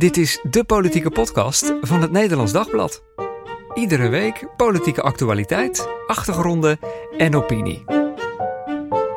Dit is de politieke podcast van het Nederlands Dagblad. Iedere week politieke actualiteit, achtergronden en opinie.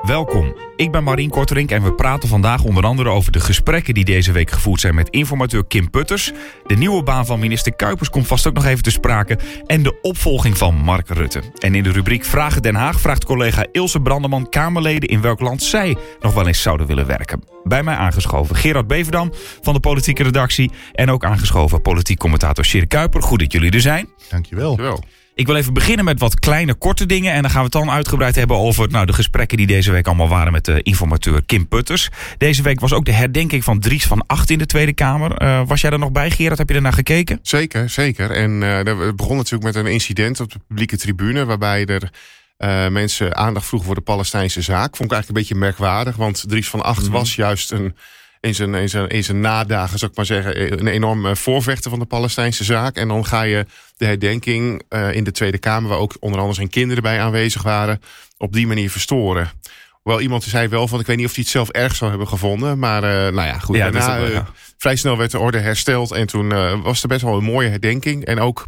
Welkom, ik ben Marien Korterink en we praten vandaag onder andere over de gesprekken die deze week gevoerd zijn met informateur Kim Putters. De nieuwe baan van minister Kuipers komt vast ook nog even te sprake. En de opvolging van Mark Rutte. En in de rubriek Vragen Den Haag vraagt collega Ilse Brandeman Kamerleden in welk land zij nog wel eens zouden willen werken. Bij mij aangeschoven Gerard Beverdam van de politieke redactie. En ook aangeschoven politiek commentator Sjeer Kuiper. Goed dat jullie er zijn. Dankjewel. Dankjewel. Ik wil even beginnen met wat kleine, korte dingen. En dan gaan we het dan uitgebreid hebben over nou, de gesprekken die deze week allemaal waren met de informateur Kim Putters. Deze week was ook de herdenking van Dries van Acht in de Tweede Kamer. Uh, was jij er nog bij, Gerard? Heb je er naar gekeken? Zeker, zeker. En uh, het begon natuurlijk met een incident op de publieke tribune, waarbij er. Uh, mensen aandacht vroegen voor de Palestijnse zaak. Vond ik eigenlijk een beetje merkwaardig, want Dries van Acht mm -hmm. was juist een in zijn, in, zijn, in zijn nadagen, zou ik maar zeggen, een enorm voorvechter van de Palestijnse zaak. En dan ga je de herdenking uh, in de Tweede Kamer, waar ook onder andere zijn kinderen bij aanwezig waren, op die manier verstoren. Hoewel iemand zei wel van, ik weet niet of hij het zelf erg zou hebben gevonden. Maar uh, nou ja, goed. Ja, daarna, wel, ja. vrij snel werd de orde hersteld. En toen was er best wel een mooie herdenking. En ook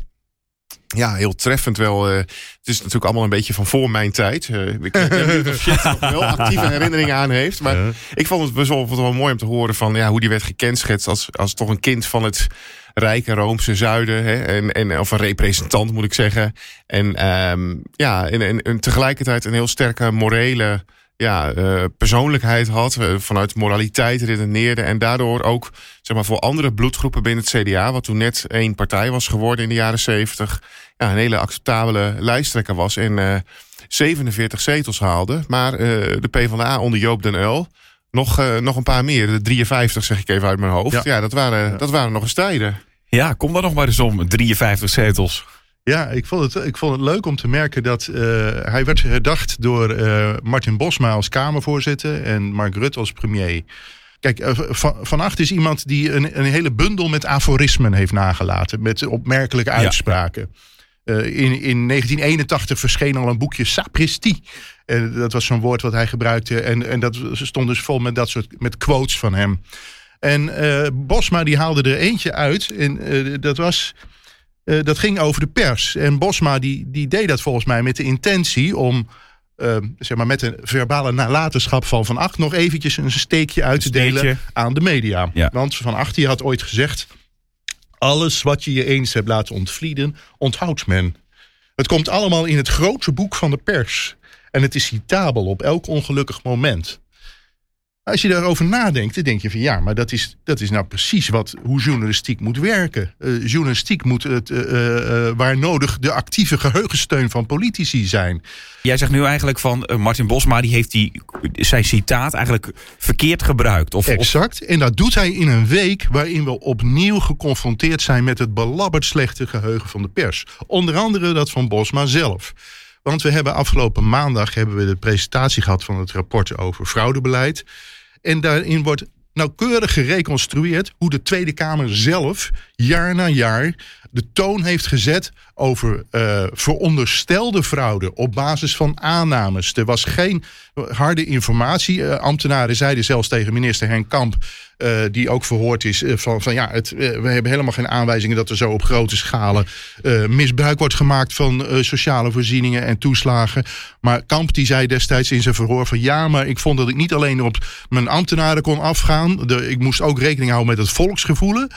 ja, heel treffend wel. Uh, het is natuurlijk allemaal een beetje van voor mijn tijd. Uh, ik weet niet of nog wel actieve herinneringen aan heeft. Maar ja. ik vond het best wel, wel mooi om te horen van ja, hoe die werd gekenschetst als, als toch een kind van het rijke Roomse zuiden. Hè, en, en, of een representant moet ik zeggen. En um, ja, en, en, en tegelijkertijd een heel sterke morele ja, uh, persoonlijkheid had, uh, vanuit moraliteit redeneerde en daardoor ook zeg maar, voor andere bloedgroepen binnen het CDA, wat toen net één partij was geworden in de jaren zeventig, ja, een hele acceptabele lijsttrekker was en uh, 47 zetels haalde. Maar de PvdA onder Joop den Uyl nog, nog een paar meer, de 53 zeg ik even uit mijn hoofd. Ja, ja dat, waren, ja. dat waren nog eens tijden. Ja, kom dan nog maar eens om, 53 zetels. Ja, ik vond, het, ik vond het leuk om te merken dat uh, hij werd herdacht door uh, Martin Bosma als Kamervoorzitter en Mark Rutte als premier. Kijk, uh, van, van Acht is iemand die een, een hele bundel met aforismen heeft nagelaten. Met opmerkelijke uitspraken. Ja. in, in 1981 verscheen al een boekje Sapristi. dat was zo'n woord wat hij gebruikte. En, en dat stond dus vol met dat soort met quotes van hem. En Bosma die haalde er eentje uit. En dat was... Uh, dat ging over de pers. En Bosma die, die deed dat volgens mij met de intentie om... Uh, zeg maar met een verbale nalatenschap van Van Acht... nog eventjes een steekje uit te delen aan de media. Ja. Want Van Acht die had ooit gezegd... alles wat je je eens hebt laten ontvlieden, onthoudt men. Het komt allemaal in het grote boek van de pers. En het is citabel op elk ongelukkig moment. Als je daarover nadenkt, dan denk je van ja, maar dat is, dat is nou precies wat, hoe journalistiek moet werken. Uh, journalistiek moet het, uh, uh, waar nodig de actieve geheugensteun van politici zijn. Jij zegt nu eigenlijk van Martin Bosma, die heeft die, zijn citaat eigenlijk verkeerd gebruikt. Of, exact, en dat doet hij in een week waarin we opnieuw geconfronteerd zijn met het belabberd slechte geheugen van de pers. Onder andere dat van Bosma zelf. Want we hebben afgelopen maandag hebben we de presentatie gehad van het rapport over fraudebeleid. En daarin wordt nauwkeurig gereconstrueerd hoe de Tweede Kamer zelf jaar na jaar de toon heeft gezet over uh, veronderstelde fraude op basis van aannames. Er was geen harde informatie. Uh, ambtenaren zeiden zelfs tegen minister Henk Kamp, uh, die ook verhoord is, van, van ja, het, we hebben helemaal geen aanwijzingen dat er zo op grote schalen misbruik wordt gemaakt van sociale voorzieningen en toeslagen. Maar Kamp die zei destijds in zijn verhoor van ja, maar ik vond dat ik niet alleen op mijn ambtenaren kon afgaan. De, ik moest ook rekening houden met het volksgevoelen.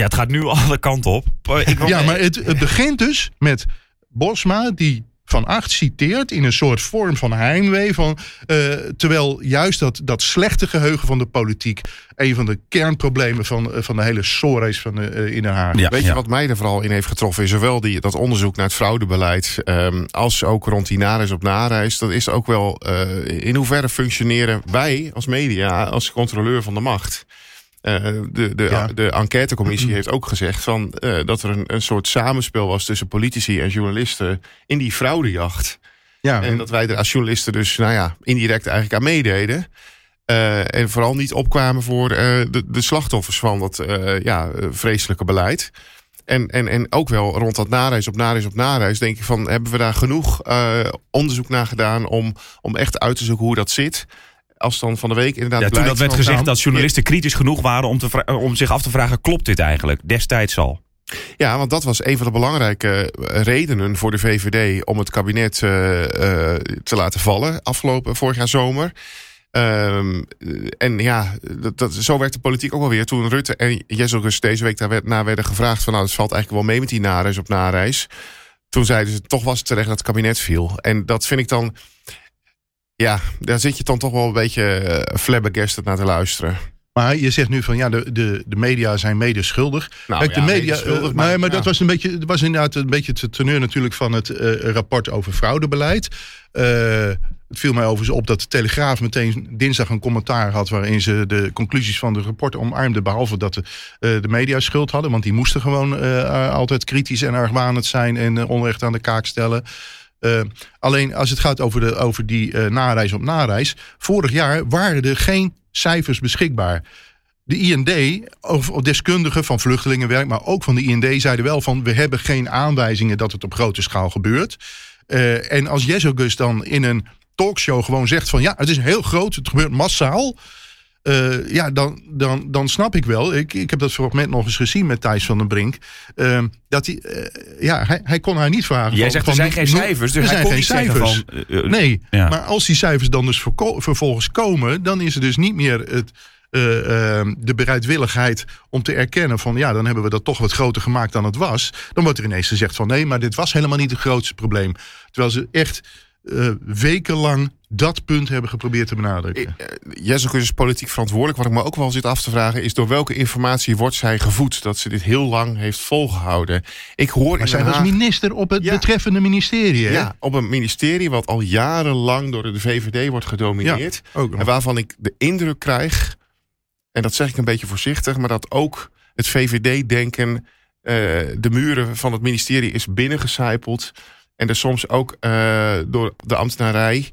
Ja, het gaat nu alle kanten op. Ik ja, maar het, het begint dus met Bosma die van Acht citeert in een soort vorm van heimwee. Van, uh, terwijl juist dat, dat slechte geheugen van de politiek... een van de kernproblemen van, van de hele soorrace van uh, in Den Haag. Ja, Weet je wat mij er vooral in heeft getroffen? Is zowel die, dat onderzoek naar het fraudebeleid... Um, als ook rond die nareis op nareis. Dat is ook wel uh, in hoeverre functioneren wij als media... als controleur van de macht... Uh, de, de, ja. de enquêtecommissie heeft ook gezegd van, uh, dat er een, een soort samenspel was tussen politici en journalisten in die fraudejacht. Ja, en dat wij er als journalisten dus nou ja, indirect eigenlijk aan meededen. Uh, en vooral niet opkwamen voor de, de slachtoffers van dat ja, vreselijke beleid. En, en, en ook wel rond dat nareis op nareis op nareis denk ik van... hebben we daar genoeg onderzoek naar gedaan om, om echt uit te zoeken hoe dat zit als dan van de week inderdaad. Ja, toen dat werd gezegd dat journalisten kritisch genoeg waren om, te vra- om zich af te vragen: klopt dit eigenlijk? Destijds al. Ja, want dat was een van de belangrijke eh, redenen voor de VVD om het kabinet eh, eh, te laten vallen afgelopen vorig jaar zomer. Ehm, en ja, dat, dat, zo werd de politiek ook alweer. Toen Rutte en Jezelgus deze week daarna werden gevraagd: van nou, het valt eigenlijk wel mee met die nareis op nareis. Toen zeiden ze toch was het terecht dat het kabinet viel. En dat vind ik dan. Ja, daar zit je dan toch wel een beetje uh, flabbergasted naar te luisteren. Maar je zegt nu van ja, de, de, de media zijn mede schuldig. Nou, Kijk, de ja, media. mede schuldig, eh, maar, nee, maar ja. dat was een beetje, was inderdaad een beetje het teneur natuurlijk van het eh, rapport over fraudebeleid. Eh, het viel mij overigens op dat de Telegraaf meteen dinsdag een commentaar had waarin ze de conclusies van het rapport omarmden, behalve dat de, eh, de media schuld hadden, want die moesten gewoon eh, altijd kritisch en argwanend zijn en eh, onrecht aan de kaak stellen. Uh, alleen als het gaat over, de, over die uh, nareis op nareis. Vorig jaar waren er geen cijfers beschikbaar. De IND, of, deskundigen van vluchtelingenwerk, maar ook van de IND, zeiden wel van we hebben geen aanwijzingen dat het op grote schaal gebeurt. Uh, en als Jezogus dan in een talkshow gewoon zegt van ja, het is heel groot, het gebeurt massaal. Uh, ja, dan, dan, dan snap ik wel. Ik, ik heb dat fragment nog eens gezien met Thijs van den Brink. Uh, dat hij, uh, ja, hij, hij kon haar niet vragen. Jij van, zegt van, er zijn geen cijfers, dus er hij zijn kon geen cijfers. van, uh, nee, ja. maar als die cijfers dan dus vervolgens komen, dan is er dus niet meer het, de bereidwilligheid om te erkennen van ja, dan hebben we dat toch wat groter gemaakt dan het was. Dan wordt er ineens gezegd van nee, maar dit was helemaal niet het grootste probleem. Terwijl ze echt wekenlang dat punt hebben geprobeerd te benadrukken. Jezus is politiek verantwoordelijk. Wat ik me ook wel zit af te vragen is door welke informatie wordt zij gevoed dat ze dit heel lang heeft volgehouden. Ik hoor maar zij was Haag- minister op het Ja. betreffende ministerie. Hè? Ja, op een ministerie wat al jarenlang door de VVD wordt gedomineerd. En waarvan ik de indruk krijg, en dat zeg ik een beetje voorzichtig, maar dat ook het VVD-denken de muren van het ministerie is binnengecijpeld. En er soms ook eh, door de ambtenarij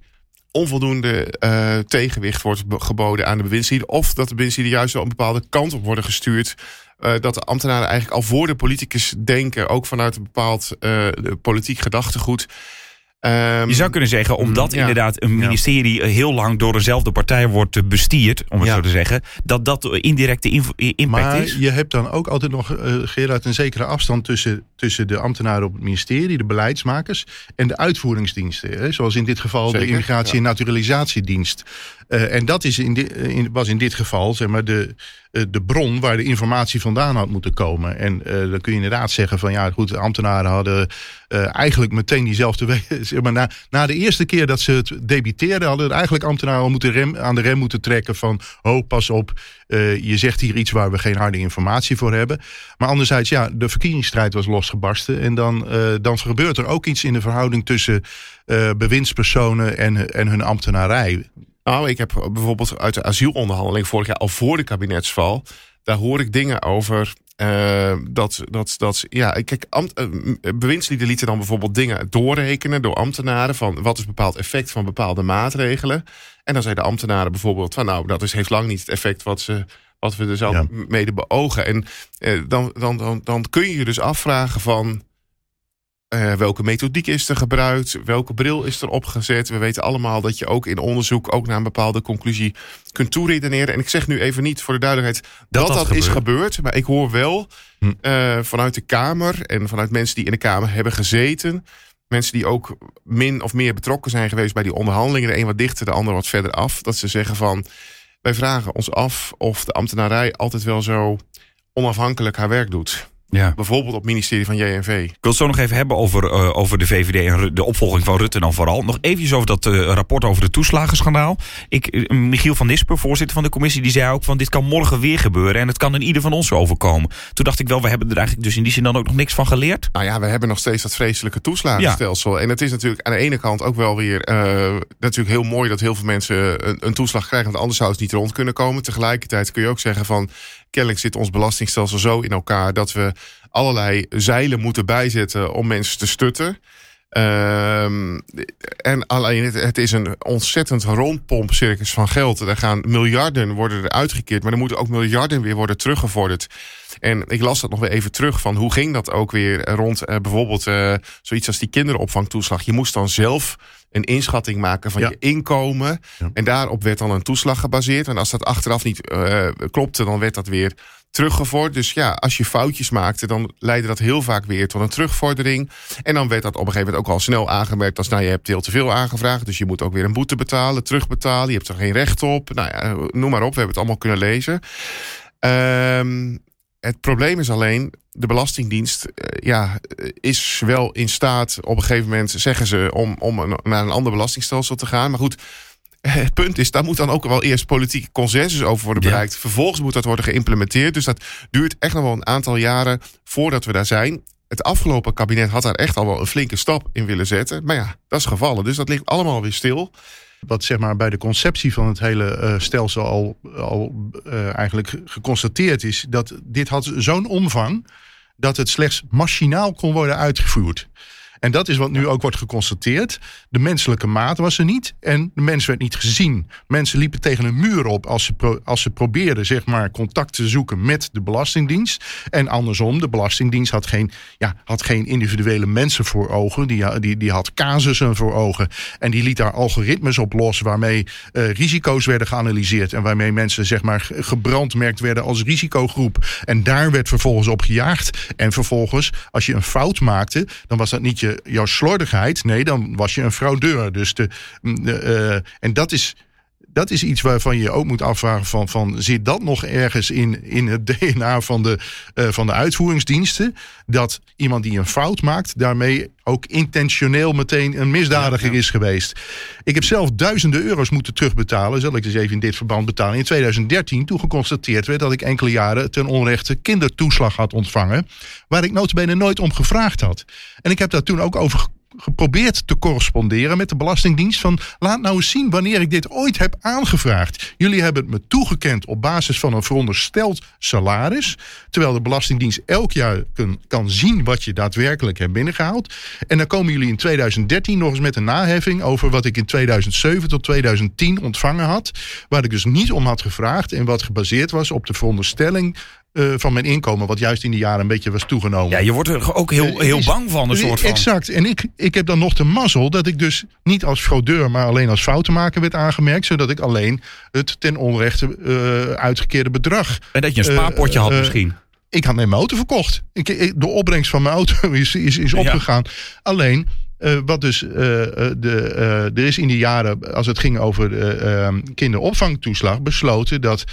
onvoldoende eh, tegenwicht wordt geboden aan de bewindslieden. Of dat de bewindslieden juist wel een bepaalde kant op worden gestuurd. Eh, dat de ambtenaren eigenlijk al voor de politicus denken, ook vanuit een bepaald politiek gedachtegoed. Ehm, Je zou kunnen zeggen, omdat ja. inderdaad een ministerie heel lang door dezelfde partij wordt eh, bestierd, om het Ja. zo te zeggen, dat dat indirecte inv- impact Maar is. je hebt dan ook altijd nog, eh Gerard, een zekere afstand tussen, tussen de ambtenaren op het ministerie, de beleidsmakers, en de uitvoeringsdiensten. Hè? Zoals in dit geval Zeker, de Immigratie- en Naturalisatiedienst. Eh, en dat is in di- in, was in dit geval zeg maar, de, eh, de bron waar de informatie vandaan had moeten komen. En eh, dan kun je inderdaad zeggen van ja, goed, de ambtenaren hadden eh, eigenlijk meteen diezelfde maar, na, na de eerste keer dat ze het debiteerden, hadden eigenlijk ambtenaren moeten rem, aan de rem moeten trekken van ho, pas op, eh, je zegt hier iets waar we geen harde informatie voor hebben. Maar anderzijds, ja, de verkiezingsstrijd was losgebarsten. En dan, eh, dan gebeurt er ook iets in de verhouding tussen eh, bewindspersonen en, en hun ambtenarij. Nou, ik heb bijvoorbeeld uit de asielonderhandeling vorig jaar al voor de kabinetsval. Daar hoor ik dingen over. eh, dat, dat, dat, ja, kijk, ambt, eh, bewindslieden lieten dan bijvoorbeeld dingen doorrekenen door ambtenaren. van wat is bepaald effect van bepaalde maatregelen. En dan zeiden de ambtenaren bijvoorbeeld van nou, dat is, heeft lang niet het effect wat, ze, wat we er zelf Ja. mede beogen. En dan, dan, dan, dan kun je je dus afvragen van. Eh, welke methodiek is er gebruikt? Welke bril is er opgezet? We weten allemaal dat je ook in onderzoek ook naar een bepaalde conclusie kunt toeredeneren. En ik zeg nu even niet voor de duidelijkheid dat dat, dat is gebeurd. Maar ik hoor wel Hm. eh, vanuit de Kamer en vanuit mensen die in de Kamer hebben gezeten. Mensen die ook min of meer betrokken zijn geweest bij die onderhandelingen. De een wat dichter, de ander wat verder af. Dat ze zeggen van, wij vragen ons af of de ambtenarij altijd wel zo onafhankelijk haar werk doet. Ja. Bijvoorbeeld op het ministerie van JNV. Ik wil het zo nog even hebben over, eh, over de VVD en de opvolging van Rutte dan vooral. Nog eventjes over dat eh, rapport over de toeslagenschandaal. Ik, eh, Michiel van Nispen, voorzitter van de commissie, die zei ook van dit kan morgen weer gebeuren en het kan in ieder van ons overkomen. Toen dacht ik wel, we hebben er eigenlijk dus in die zin dan ook nog niks van geleerd. Nou ja, we hebben nog steeds dat vreselijke toeslagenstelsel. En het is natuurlijk aan de ene kant ook wel weer natuurlijk heel mooi dat heel veel mensen een, een toeslag krijgen. Want anders zou het niet rond kunnen komen. Tegelijkertijd kun je ook zeggen van kennelijk zit ons belastingstelsel zo in elkaar dat we allerlei zeilen moeten bijzetten om mensen te stutten. Ehm, en alleen het, het, is een ontzettend rondpompcircus van geld. Er gaan miljarden worden er uitgekeerd, maar er moeten ook miljarden weer worden teruggevorderd. En ik las dat nog weer even terug van hoe ging dat ook weer rond uh, bijvoorbeeld uh, zoiets als die kinderopvangtoeslag. Je moest dan zelf een inschatting maken van Ja. je inkomen. Ja. En daarop werd dan een toeslag gebaseerd. En als dat achteraf niet eh, klopte, dan werd dat weer teruggevorderd. Dus ja, als je foutjes maakte, dan leidde dat heel vaak weer tot een terugvordering. En dan werd dat op een gegeven moment ook al snel aangemerkt als, nou, je hebt heel te veel aangevraagd, dus je moet ook weer een boete betalen, terugbetalen. Je hebt er geen recht op. Nou ja, noem maar op, we hebben het allemaal kunnen lezen. Ehm, het probleem is alleen, de Belastingdienst eh, ja, is wel in staat, op een gegeven moment zeggen ze, om, om naar een ander belastingstelsel te gaan. Maar goed, het punt is, daar moet dan ook wel eerst politieke consensus over worden Ja. bereikt. Vervolgens moet dat worden geïmplementeerd. Dus dat duurt echt nog wel een aantal jaren voordat we daar zijn. Het afgelopen kabinet had daar echt al wel een flinke stap in willen zetten. Maar ja, dat is gevallen. Dus dat ligt allemaal weer stil. Wat zeg maar bij de conceptie van het hele eh, stelsel al, al eh, eigenlijk ge- geconstateerd is, dat dit had zo'n omvang dat het slechts machinaal kon worden uitgevoerd. En dat is wat nu ook wordt geconstateerd. De menselijke maat was er niet en de mens werd niet gezien. Mensen liepen tegen een muur op als ze, als ze probeerden zeg maar, contact te zoeken met de Belastingdienst. En andersom, de Belastingdienst had geen, ja, had geen individuele mensen voor ogen. Die, die, die had casussen voor ogen. En die liet daar algoritmes op los waarmee eh, risico's werden geanalyseerd. En waarmee mensen zeg maar, ge- gebrandmerkt werden als risicogroep. En daar werd vervolgens op gejaagd. En vervolgens, als je een fout maakte, dan was dat niet je, jouw slordigheid. Nee, dan was je een fraudeur. Dus de, de, eh, en dat is. Dat is iets waarvan je ook moet afvragen: van, van, zit dat nog ergens in, in het DNA van de, eh, van de uitvoeringsdiensten? Dat iemand die een fout maakt, daarmee ook intentioneel meteen een misdadiger is geweest. Ik heb zelf duizenden euro's moeten terugbetalen, zal ik dus even in dit verband betalen. In 2013, toen geconstateerd werd dat ik enkele jaren ten onrechte kindertoeslag had ontvangen, waar ik notabene nooit om gevraagd had. En ik heb daar toen ook over geprobeerd te corresponderen met de Belastingdienst. Van laat nou eens zien wanneer ik dit ooit heb aangevraagd. Jullie hebben het me toegekend op basis van een verondersteld salaris. Terwijl de Belastingdienst elk jaar kan, kan zien wat je daadwerkelijk hebt binnengehaald. En dan komen jullie in 2013 nog eens met een naheffing over wat ik in 2007 tot 2010 ontvangen had. Waar ik dus niet om had gevraagd en wat gebaseerd was op de veronderstelling. Eh, van mijn inkomen, wat juist in die jaren een beetje was toegenomen. Ja, je wordt er ook heel, heel Is- bang van, een soort van. Exact. En ik, ik heb dan nog de mazzel dat ik dus niet als fraudeur, maar alleen als foutenmaker werd aangemerkt. Zodat ik alleen het ten onrechte eh, uitgekeerde bedrag. En dat je een Eh, spaarpotje had eh, misschien. Ik had mijn auto verkocht. Ik, ik- de opbrengst van mijn auto is, is, is Ja. opgegaan. Alleen. Eh, wat dus, eh, eh, de, er is in die jaren, als het ging over de eh, kinderopvangtoeslag, besloten dat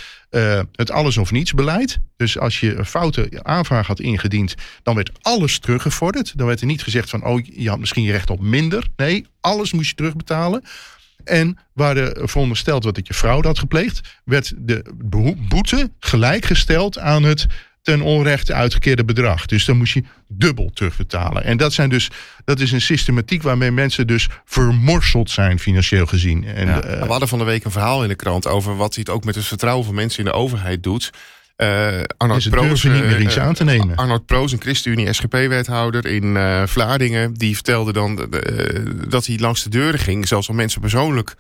het alles of niets beleid. Dus als je een foute aanvraag had ingediend, dan werd alles teruggevorderd. Dan werd er niet gezegd van, oh, je had misschien je recht op minder. Nee, alles moest je terugbetalen. En waar er verondersteld werd dat je fraude had gepleegd, werd de boete gelijkgesteld aan het ten onrechte uitgekeerde bedrag. Dus dan moest je dubbel terugbetalen. En dat, zijn dus, dat is een systematiek waarmee mensen dus vermorseld zijn financieel gezien. En, Ja. eh, we hadden van de week een verhaal in de krant over wat het ook met het vertrouwen van mensen in de overheid doet. Eh Arnold Proos, niet meer eh, iets aan te nemen. Arnold Proos, een ChristenUnie SGP-wethouder in Vlaardingen, die vertelde dan dat hij langs de deuren ging, zelfs om mensen persoonlijk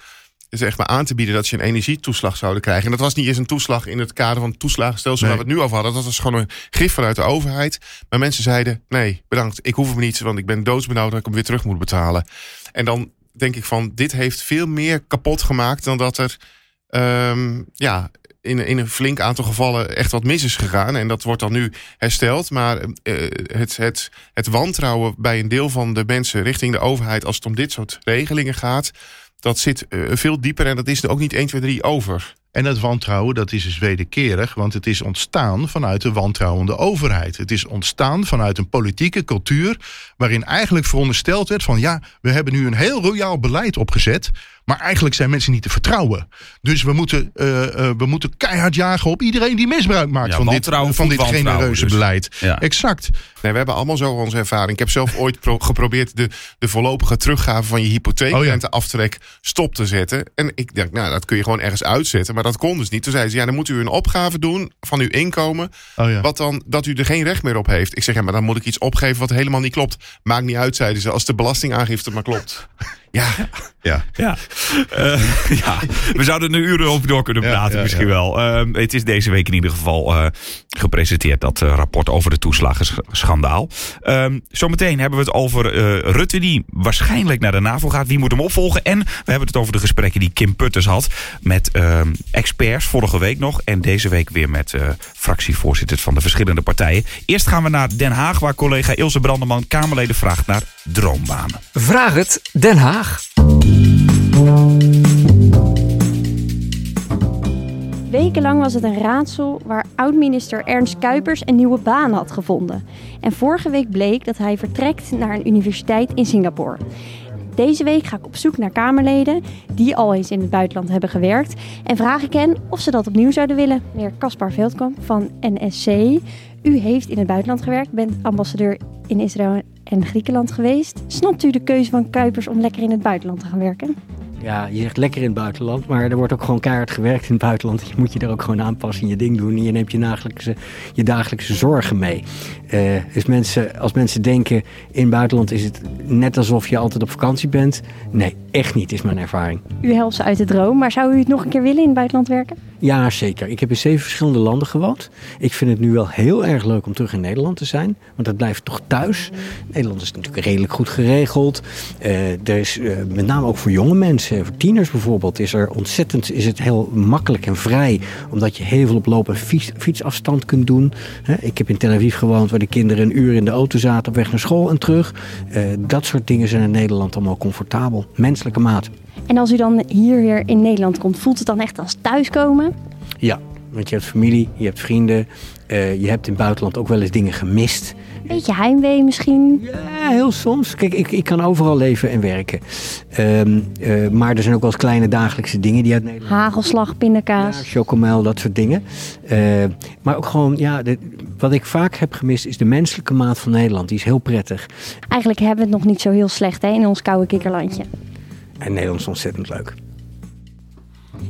zeg maar, aan te bieden dat ze een energietoeslag zouden krijgen. En dat was niet eens een toeslag in het kader van het toeslagenstelsel Nee. waar we het nu over hadden. Dat was gewoon een gif vanuit de overheid. Maar mensen zeiden, nee, bedankt, ik hoef hem niet, want ik ben doodsbenauwd dat ik hem weer terug moet betalen. En dan denk ik van, dit heeft veel meer kapot gemaakt dan dat er ehm, ja, in, in een flink aantal gevallen echt wat mis is gegaan. En dat wordt dan nu hersteld. Maar eh, het, het, het wantrouwen bij een deel van de mensen richting de overheid als het om dit soort regelingen gaat, dat zit eh, veel dieper en dat is er ook niet 1, 2, 3 over. En het wantrouwen, dat is dus wederkerig, want het is ontstaan vanuit de wantrouwende overheid. Het is ontstaan vanuit een politieke cultuur waarin eigenlijk verondersteld werd van ja, we hebben nu een heel royaal beleid opgezet, maar eigenlijk zijn mensen niet te vertrouwen. Dus we moeten, eh, eh, we moeten keihard jagen op iedereen die misbruik maakt Ja, van dit, van dit genereuze dus. beleid. Ja. Exact. Nee, we hebben allemaal zo onze ervaring. Ik heb zelf ooit pro- geprobeerd de, de voorlopige teruggave van je hypotheekrente Oh ja. aftrek stop te zetten. En ik denk, nou, dat kun je gewoon ergens uitzetten. Maar dat kon dus niet. Toen zei ze, ja, dan moet u een opgave doen van uw inkomen. Oh ja. Wat dan, dat u er geen recht meer op heeft. Ik zeg, ja, maar dan moet ik iets opgeven wat helemaal niet klopt. Maakt niet uit, zeiden ze, als de belastingaangifte maar klopt. Ja, ja. Ja. Eh, ja, we zouden er uren over door kunnen praten ja, misschien ja. wel. Ehm, het is deze week in ieder geval eh, gepresenteerd, dat eh, rapport over de toeslagenschandaal. Ehm, zometeen hebben we het over eh, Rutte, die waarschijnlijk naar de NAVO gaat. Wie moet hem opvolgen? En we hebben het over de gesprekken die Kim Putters had met ehm, experts vorige week nog. En deze week weer met eh, fractievoorzitters van de verschillende partijen. Eerst gaan we naar Den Haag, waar collega Ilse Brandeman Kamerleden vraagt naar droombanen. Vraag het Den Haag. Wekenlang was het een raadsel waar oud-minister Ernst Kuipers een nieuwe baan had gevonden. En vorige week bleek dat hij vertrekt naar een universiteit in Singapore. Deze week ga ik op zoek naar Kamerleden die al eens in het buitenland hebben gewerkt. En vraag ik hen of ze dat opnieuw zouden willen. Meneer Caspar Veldkamp van NSC. U heeft in het buitenland gewerkt, bent ambassadeur in Israël en Griekenland geweest. Snapt u de keuze van Kuipers om lekker in het buitenland te gaan werken? Ja, je zegt lekker in het buitenland, maar er wordt ook gewoon keihard gewerkt in het buitenland. Je moet je daar ook gewoon aanpassen en je ding doen. En je neemt je dagelijkse, je dagelijkse zorgen mee. Dus mensen, als mensen denken in het buitenland is het net alsof je altijd op vakantie bent. Nee, echt niet, is mijn ervaring. U helpt ze uit de droom, maar zou u het nog een keer willen in het buitenland werken? Ja, zeker. Ik heb in zeven verschillende landen gewoond. Ik vind het nu wel heel erg leuk om terug in Nederland te zijn. Want dat blijft toch thuis. Nederland is natuurlijk redelijk goed geregeld. Eh, er is eh, met name ook voor jonge mensen, voor tieners bijvoorbeeld, is er ontzettend is het heel makkelijk en vrij. Omdat je heel veel op loop- en fiets, fietsafstand kunt doen. Ik heb in Tel Aviv gewoond waar de kinderen een uur in de auto zaten op weg naar school en terug. Eh, dat soort dingen zijn in Nederland allemaal comfortabel. Menselijke maat. En als u dan hier weer in Nederland komt, voelt het dan echt als thuiskomen? Ja, want je hebt familie, je hebt vrienden. eh, je hebt in het buitenland ook wel eens dingen gemist. Beetje heimwee misschien? Ja, heel soms. Kijk, ik, ik kan overal leven en werken. Ehm, eh, maar er zijn ook wel eens kleine dagelijkse dingen die uit Nederland... Hagelslag, Ja, pindakaas. chocomel, dat soort dingen. Eh, maar ook gewoon, ja, de- wat ik vaak heb gemist is de menselijke maat van Nederland. Die is heel prettig. Eigenlijk hebben we het nog niet zo heel slecht hè, in ons koude kikkerlandje. En Nederland is ontzettend leuk.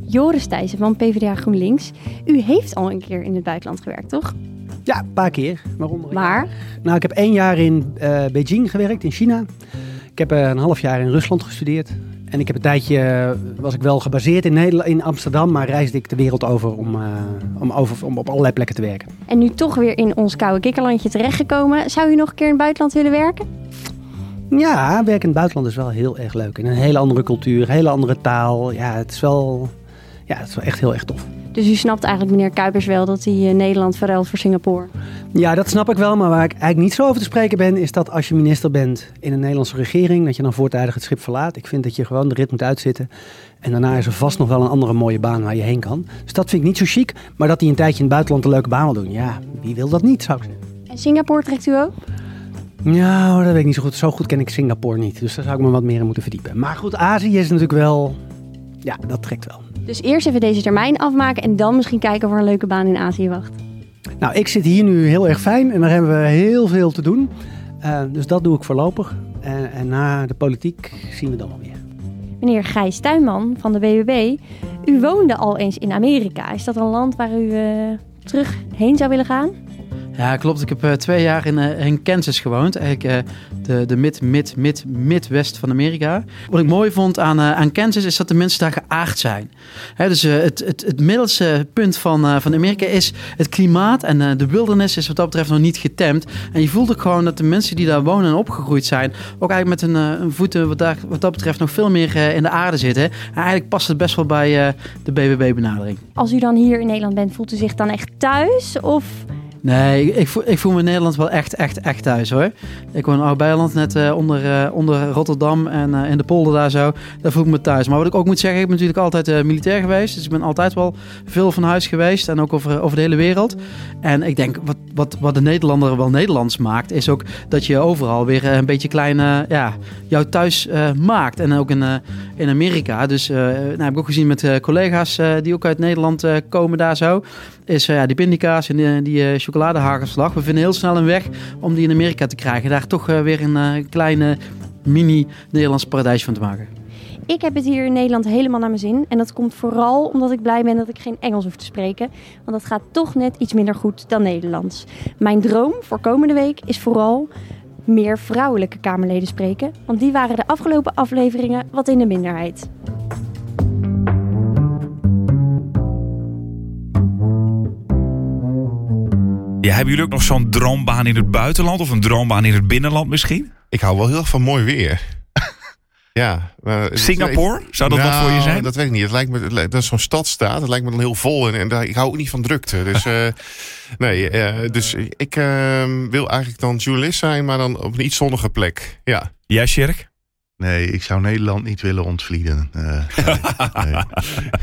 Joris Thijssen van PvdA GroenLinks. U heeft al een keer in het buitenland gewerkt, toch? Ja, een paar keer. Waaronder jaar. Nou, ik heb één jaar in eh, Beijing gewerkt, in China. Ik heb eh, een half jaar in Rusland gestudeerd. En ik heb een tijdje, eh, was ik wel gebaseerd in, Nederland, in Amsterdam, maar reisde ik de wereld over om, om, over om op allerlei plekken te werken. En nu toch weer in ons koude kikkerlandje terechtgekomen. Zou u nog een keer in het buitenland willen werken? Ja, werken in het buitenland is wel heel erg leuk. In een hele andere cultuur, hele andere taal. Ja, het is wel, ja, het is wel echt heel erg tof. Dus u snapt eigenlijk meneer Kuipers wel dat hij eh, Nederland verruilt voor Singapore. Ja, dat snap ik wel. Maar waar ik eigenlijk niet zo over te spreken ben, is dat als je minister bent in een Nederlandse regering, dat je dan voortijdig het schip verlaat. Ik vind dat je gewoon de rit moet uitzitten. En daarna is er vast nog wel een andere mooie baan waar je heen kan. Dus dat vind ik niet zo chic. Maar dat hij een tijdje in het buitenland een leuke baan wil doen, ja, wie wil dat niet, zou ik zeggen. En Singapore trekt u ook? Nou, dat weet ik niet zo goed. Zo goed ken ik Singapore niet. Dus daar zou ik me wat meer in moeten verdiepen. Maar goed, Azië is natuurlijk wel, ja, dat trekt wel. Dus eerst even deze termijn afmaken en dan misschien kijken of er een leuke baan in Azië wacht. Nou, ik zit hier nu heel erg fijn en daar hebben we heel veel te doen. Eh, dus dat doe ik voorlopig. En, en na de politiek zien we dan wel weer. Meneer Gijs Tuinman van de BBB, u woonde al eens in Amerika. Is dat een land waar u eh, terug heen zou willen gaan? Ja, klopt. Ik heb eh, twee jaar in, eh, in Kansas gewoond. Eigenlijk eh, de, de mid, mid, mid, midwest van Amerika. Wat ik mooi vond aan, aan Kansas is dat de mensen daar geaard zijn. Dus het, het, het middelste punt van, van Amerika is het klimaat. En de wilderness is wat dat betreft nog niet getemd. En je voelt ook gewoon dat de mensen die daar wonen en opgegroeid zijn... ook eigenlijk met hun, voeten wat, daar, wat dat betreft nog veel meer in de aarde zitten. En eigenlijk past het best wel bij de BBB-benadering. Als u dan hier in Nederland bent, voelt u zich dan echt thuis? Of Nee, ik voel, me in Nederland wel echt, echt, echt thuis hoor. Ik woon in Oud-Beijerland, net eh, onder, eh, onder Rotterdam en eh, in de polder daar zo. Daar voel ik me thuis. Maar wat ik ook moet zeggen, ik ben natuurlijk altijd militair geweest. Dus ik ben altijd wel veel van huis geweest en ook over, over de hele wereld. En ik denk, wat, wat, wat de Nederlander wel Nederlands maakt, is ook dat je overal weer een beetje klein, eh, ja, jouw thuis maakt. En ook in, in Amerika. Dus nou, heb ik ook gezien met collega's die ook uit Nederland komen daar zo. Is ja, die pindakaas en die, die chocoladehagelslag. We vinden heel snel een weg om die in Amerika te krijgen. Daar toch eh, weer een eh, kleine mini Nederlands paradijs van te maken. Ik heb het hier in Nederland helemaal naar mijn zin. En dat komt vooral omdat ik blij ben dat ik geen Engels hoef te spreken. Want dat gaat toch net iets minder goed dan Nederlands. Mijn droom voor komende week is vooral meer vrouwelijke Kamerleden spreken. Want die waren de afgelopen afleveringen wat in de minderheid. Ja, hebben jullie ook nog zo'n droombaan in het buitenland of een droombaan in het binnenland misschien? Ik hou wel heel erg van mooi weer. ja. maar Singapore? Zou dat wat voor je Nou, zijn? Dat weet ik niet. Het lijkt me, het dat is zo'n stadstaat. Het lijkt me dan heel vol. En, en daar, ik hou ook niet van drukte. Dus, eh, nee, eh, dus ik eh, wil eigenlijk dan journalist zijn, maar dan op een iets zonnige plek. Ja. Ja, Sjerk? Nee, ik zou Nederland niet willen ontvlieden. Eh, nee, nee.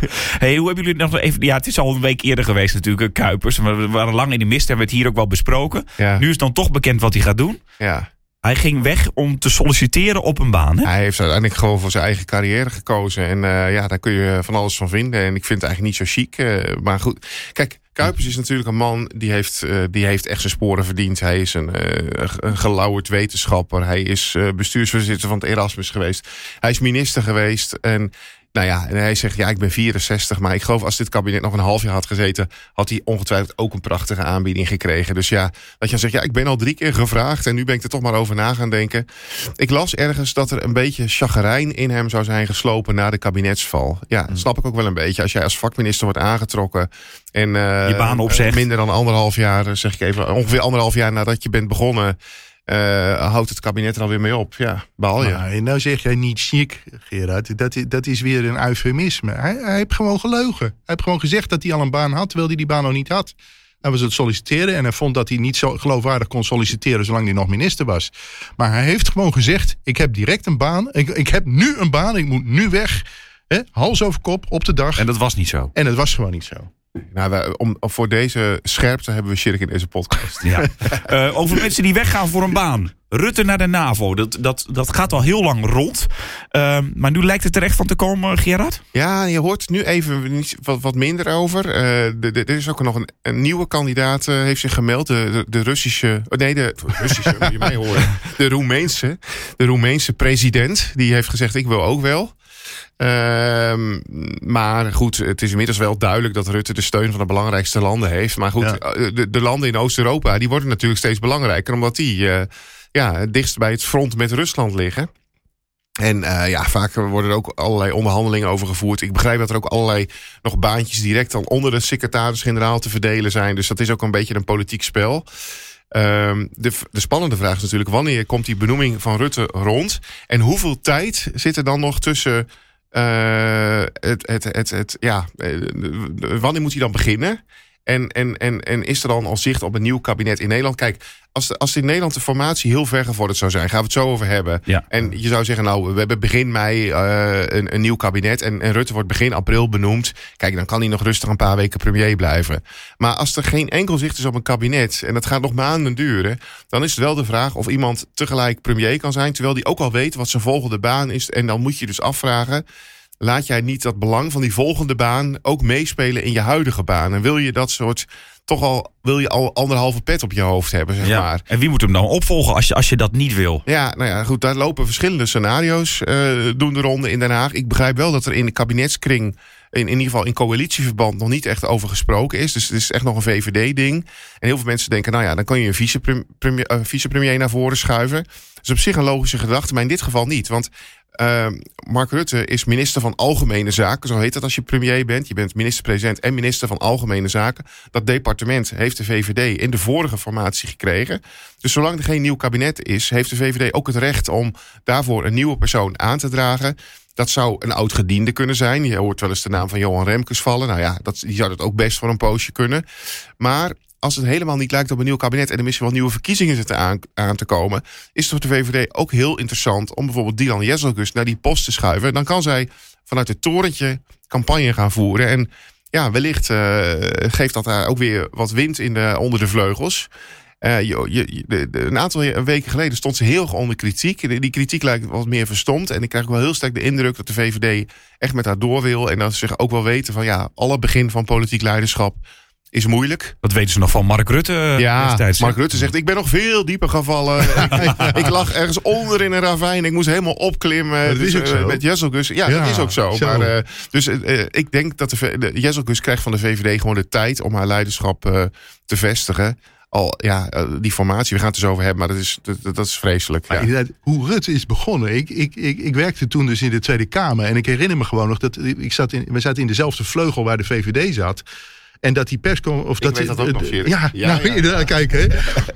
Hey, hoe hebben jullie het nog even... Ja, het is al een week eerder geweest natuurlijk, eh, Kuipers. Maar we waren lang in de mist en werd hier ook wel besproken. Ja. Nu is dan toch bekend wat hij gaat doen. ja. Hij ging weg om te solliciteren op een baan. Hè? Hij heeft uiteindelijk gewoon voor zijn eigen carrière gekozen. En eh, ja, daar kun je van alles van vinden. En ik vind het eigenlijk niet zo chic. maar goed, kijk, Kuipers is natuurlijk een man die heeft, eh, die heeft echt zijn sporen verdiend. Hij is een, eh, een gelauwerd wetenschapper. Hij is eh, bestuursvoorzitter van het Erasmus geweest. Hij is minister geweest. En nou ja, en hij zegt, ja, ik ben 64. Maar ik geloof als dit kabinet nog een half jaar had gezeten... had hij ongetwijfeld ook een prachtige aanbieding gekregen. Dus ja, dat je dan zegt, ja, ik ben al drie keer gevraagd... en nu ben ik er toch maar over na gaan denken. Ik las ergens dat er een beetje chagrijn in hem zou zijn geslopen... na de kabinetsval. Ja, dat snap ik ook wel een beetje. Als jij als vakminister wordt aangetrokken... en eh, Je baan opzegt. minder dan anderhalf jaar, zeg ik even... ongeveer anderhalf jaar nadat je bent begonnen... eh, houdt het kabinet er alweer mee op. Ja, baal je. Maar nou zeg jij niet chic, Gerard. Dat, i- dat is weer een eufemisme. Hij, hij heeft gewoon geleugen. Hij heeft gewoon gezegd dat hij al een baan had, terwijl hij die baan nog niet had. Hij was het solliciteren en hij vond dat hij niet zo geloofwaardig kon solliciteren zolang hij nog minister was. Maar hij heeft gewoon gezegd: Ik heb direct een baan. Ik, ik heb nu een baan. Ik moet nu weg. Hè, hals over kop op de dag. En dat was niet zo. En het was gewoon niet zo. Nou, wij- om, voor deze scherpte hebben we Shirk in deze podcast. Ja. Eh, over mensen die weggaan voor een baan. Rutte naar de NAVO. Dat, dat, dat gaat al heel lang rond. Ehm, maar nu lijkt het er echt van te komen, Gerard? Ja, je hoort nu even wat, wat minder over. De- er is ook nog een, een nieuwe kandidaat, eh, heeft zich gemeld. De, de, de Russische, oh nee, de Russische, moet je mij horen. De Roemeense, de Roemeense president. Die heeft gezegd, ik wil ook wel. Ehm, maar goed, het is inmiddels wel duidelijk dat Rutte de steun van de belangrijkste landen heeft. Maar goed, Ja. eh, de, de landen in Oost-Europa, die worden natuurlijk steeds belangrijker. Omdat die eh, ja, het dichtst bij het front met Rusland liggen. En eh, ja, vaak worden er ook allerlei onderhandelingen over gevoerd. Ik begrijp dat er ook allerlei nog baantjes direct dan onder de secretaris-generaal te verdelen zijn. Dus dat is ook een beetje een politiek spel. Ehm, de, de spannende vraag is natuurlijk: wanneer komt die benoeming van Rutte rond? En hoeveel tijd zit er dan nog tussen. eh, het, het, het, het, ja, eh, wanneer moet hij dan beginnen? En, en, en, en is er dan al zicht op een nieuw kabinet in Nederland? Kijk, als, de, als in Nederland de formatie heel ver gevorderd zou zijn, gaan we het zo over hebben. Ja. En je zou zeggen, nou, we hebben begin mei eh, een, een nieuw kabinet. En, en Rutte wordt begin april benoemd. Kijk, dan kan hij nog rustig een paar weken premier blijven. Maar als er geen enkel zicht is op een kabinet. en dat gaat nog maanden duren. dan is het wel de vraag of iemand tegelijk premier kan zijn. terwijl die ook al weet wat zijn volgende baan is. En dan moet je dus afvragen. Laat jij niet dat belang van die volgende baan ook meespelen in je huidige baan? En wil je dat soort. toch al. wil je al anderhalve pet op je hoofd hebben, zeg maar. En wie moet hem dan opvolgen als je, als je dat niet wil? Ja, nou ja, goed, daar lopen verschillende scenario's uh, doen de ronde in Den Haag. Ik begrijp wel dat er in de kabinetskring, in, in ieder geval in coalitieverband, nog niet echt over gesproken is. Dus het is echt nog een VVD-ding. En heel veel mensen denken, nou ja, dan kan je een vicepremier, uh, vicepremier naar voren schuiven. Dat is op zich een logische gedachte, maar in dit geval niet. Want uh, Mark Rutte is minister van Algemene Zaken. Zo heet dat als je premier bent. Je bent minister-president en minister van Algemene Zaken. Dat departement heeft de VVD in de vorige formatie gekregen. Dus zolang er geen nieuw kabinet is, heeft de VVD ook het recht om daarvoor een nieuwe persoon aan te dragen. Dat zou een oud gediende kunnen zijn. Je hoort wel eens de naam van Johan Remkes vallen. Nou ja, dat, die zou dat ook best voor een poosje kunnen. Maar als het helemaal niet lijkt op een nieuw kabinet en er misschien wel nieuwe verkiezingen zitten aan, aan te komen, is het voor de VVD ook heel interessant om bijvoorbeeld Dylan Jezelgus naar die post te schuiven. Dan kan zij vanuit het torentje campagne gaan voeren. En ja, wellicht uh, geeft dat daar ook weer wat wind in de, onder de vleugels. Uh, je, een aantal weken geleden stond ze heel onder kritiek. Die, die kritiek lijkt wat meer verstomd. En ik krijg wel heel sterk de indruk dat de VVD echt met haar door wil. En dat ze zich ook wel weten van ja, alle begin van politiek leiderschap is moeilijk. Dat weten ze nog van Mark Rutte. eh, Ja, destijds. Mark Rutte zegt, ik ben nog veel dieper gevallen. ik, ik lag ergens onder in een ravijn. Ik moest helemaal opklimmen. Dat is Dus, ook eh, zo. Met Jezelgus. Ja, Ja, dat is ook zo. zo. Maar, eh, dus ik denk dat de, de Jezelgus krijgt van de VVD gewoon de tijd om haar leiderschap te vestigen. Al, ja, die formatie, we gaan het er zo over hebben, maar dat is, dat, dat is vreselijk. Ja. inderdaad, hoe Rutte is begonnen. Ik, ik, ik, ik werkte toen dus in de Tweede Kamer. En ik herinner me gewoon nog dat ik zat in, we zaten in dezelfde vleugel waar de VVD zat. En dat die perscom... Of dat, weet dat ook nog, Erik. Ja, Ja, nou, ja. inderdaad, kijk. Hè.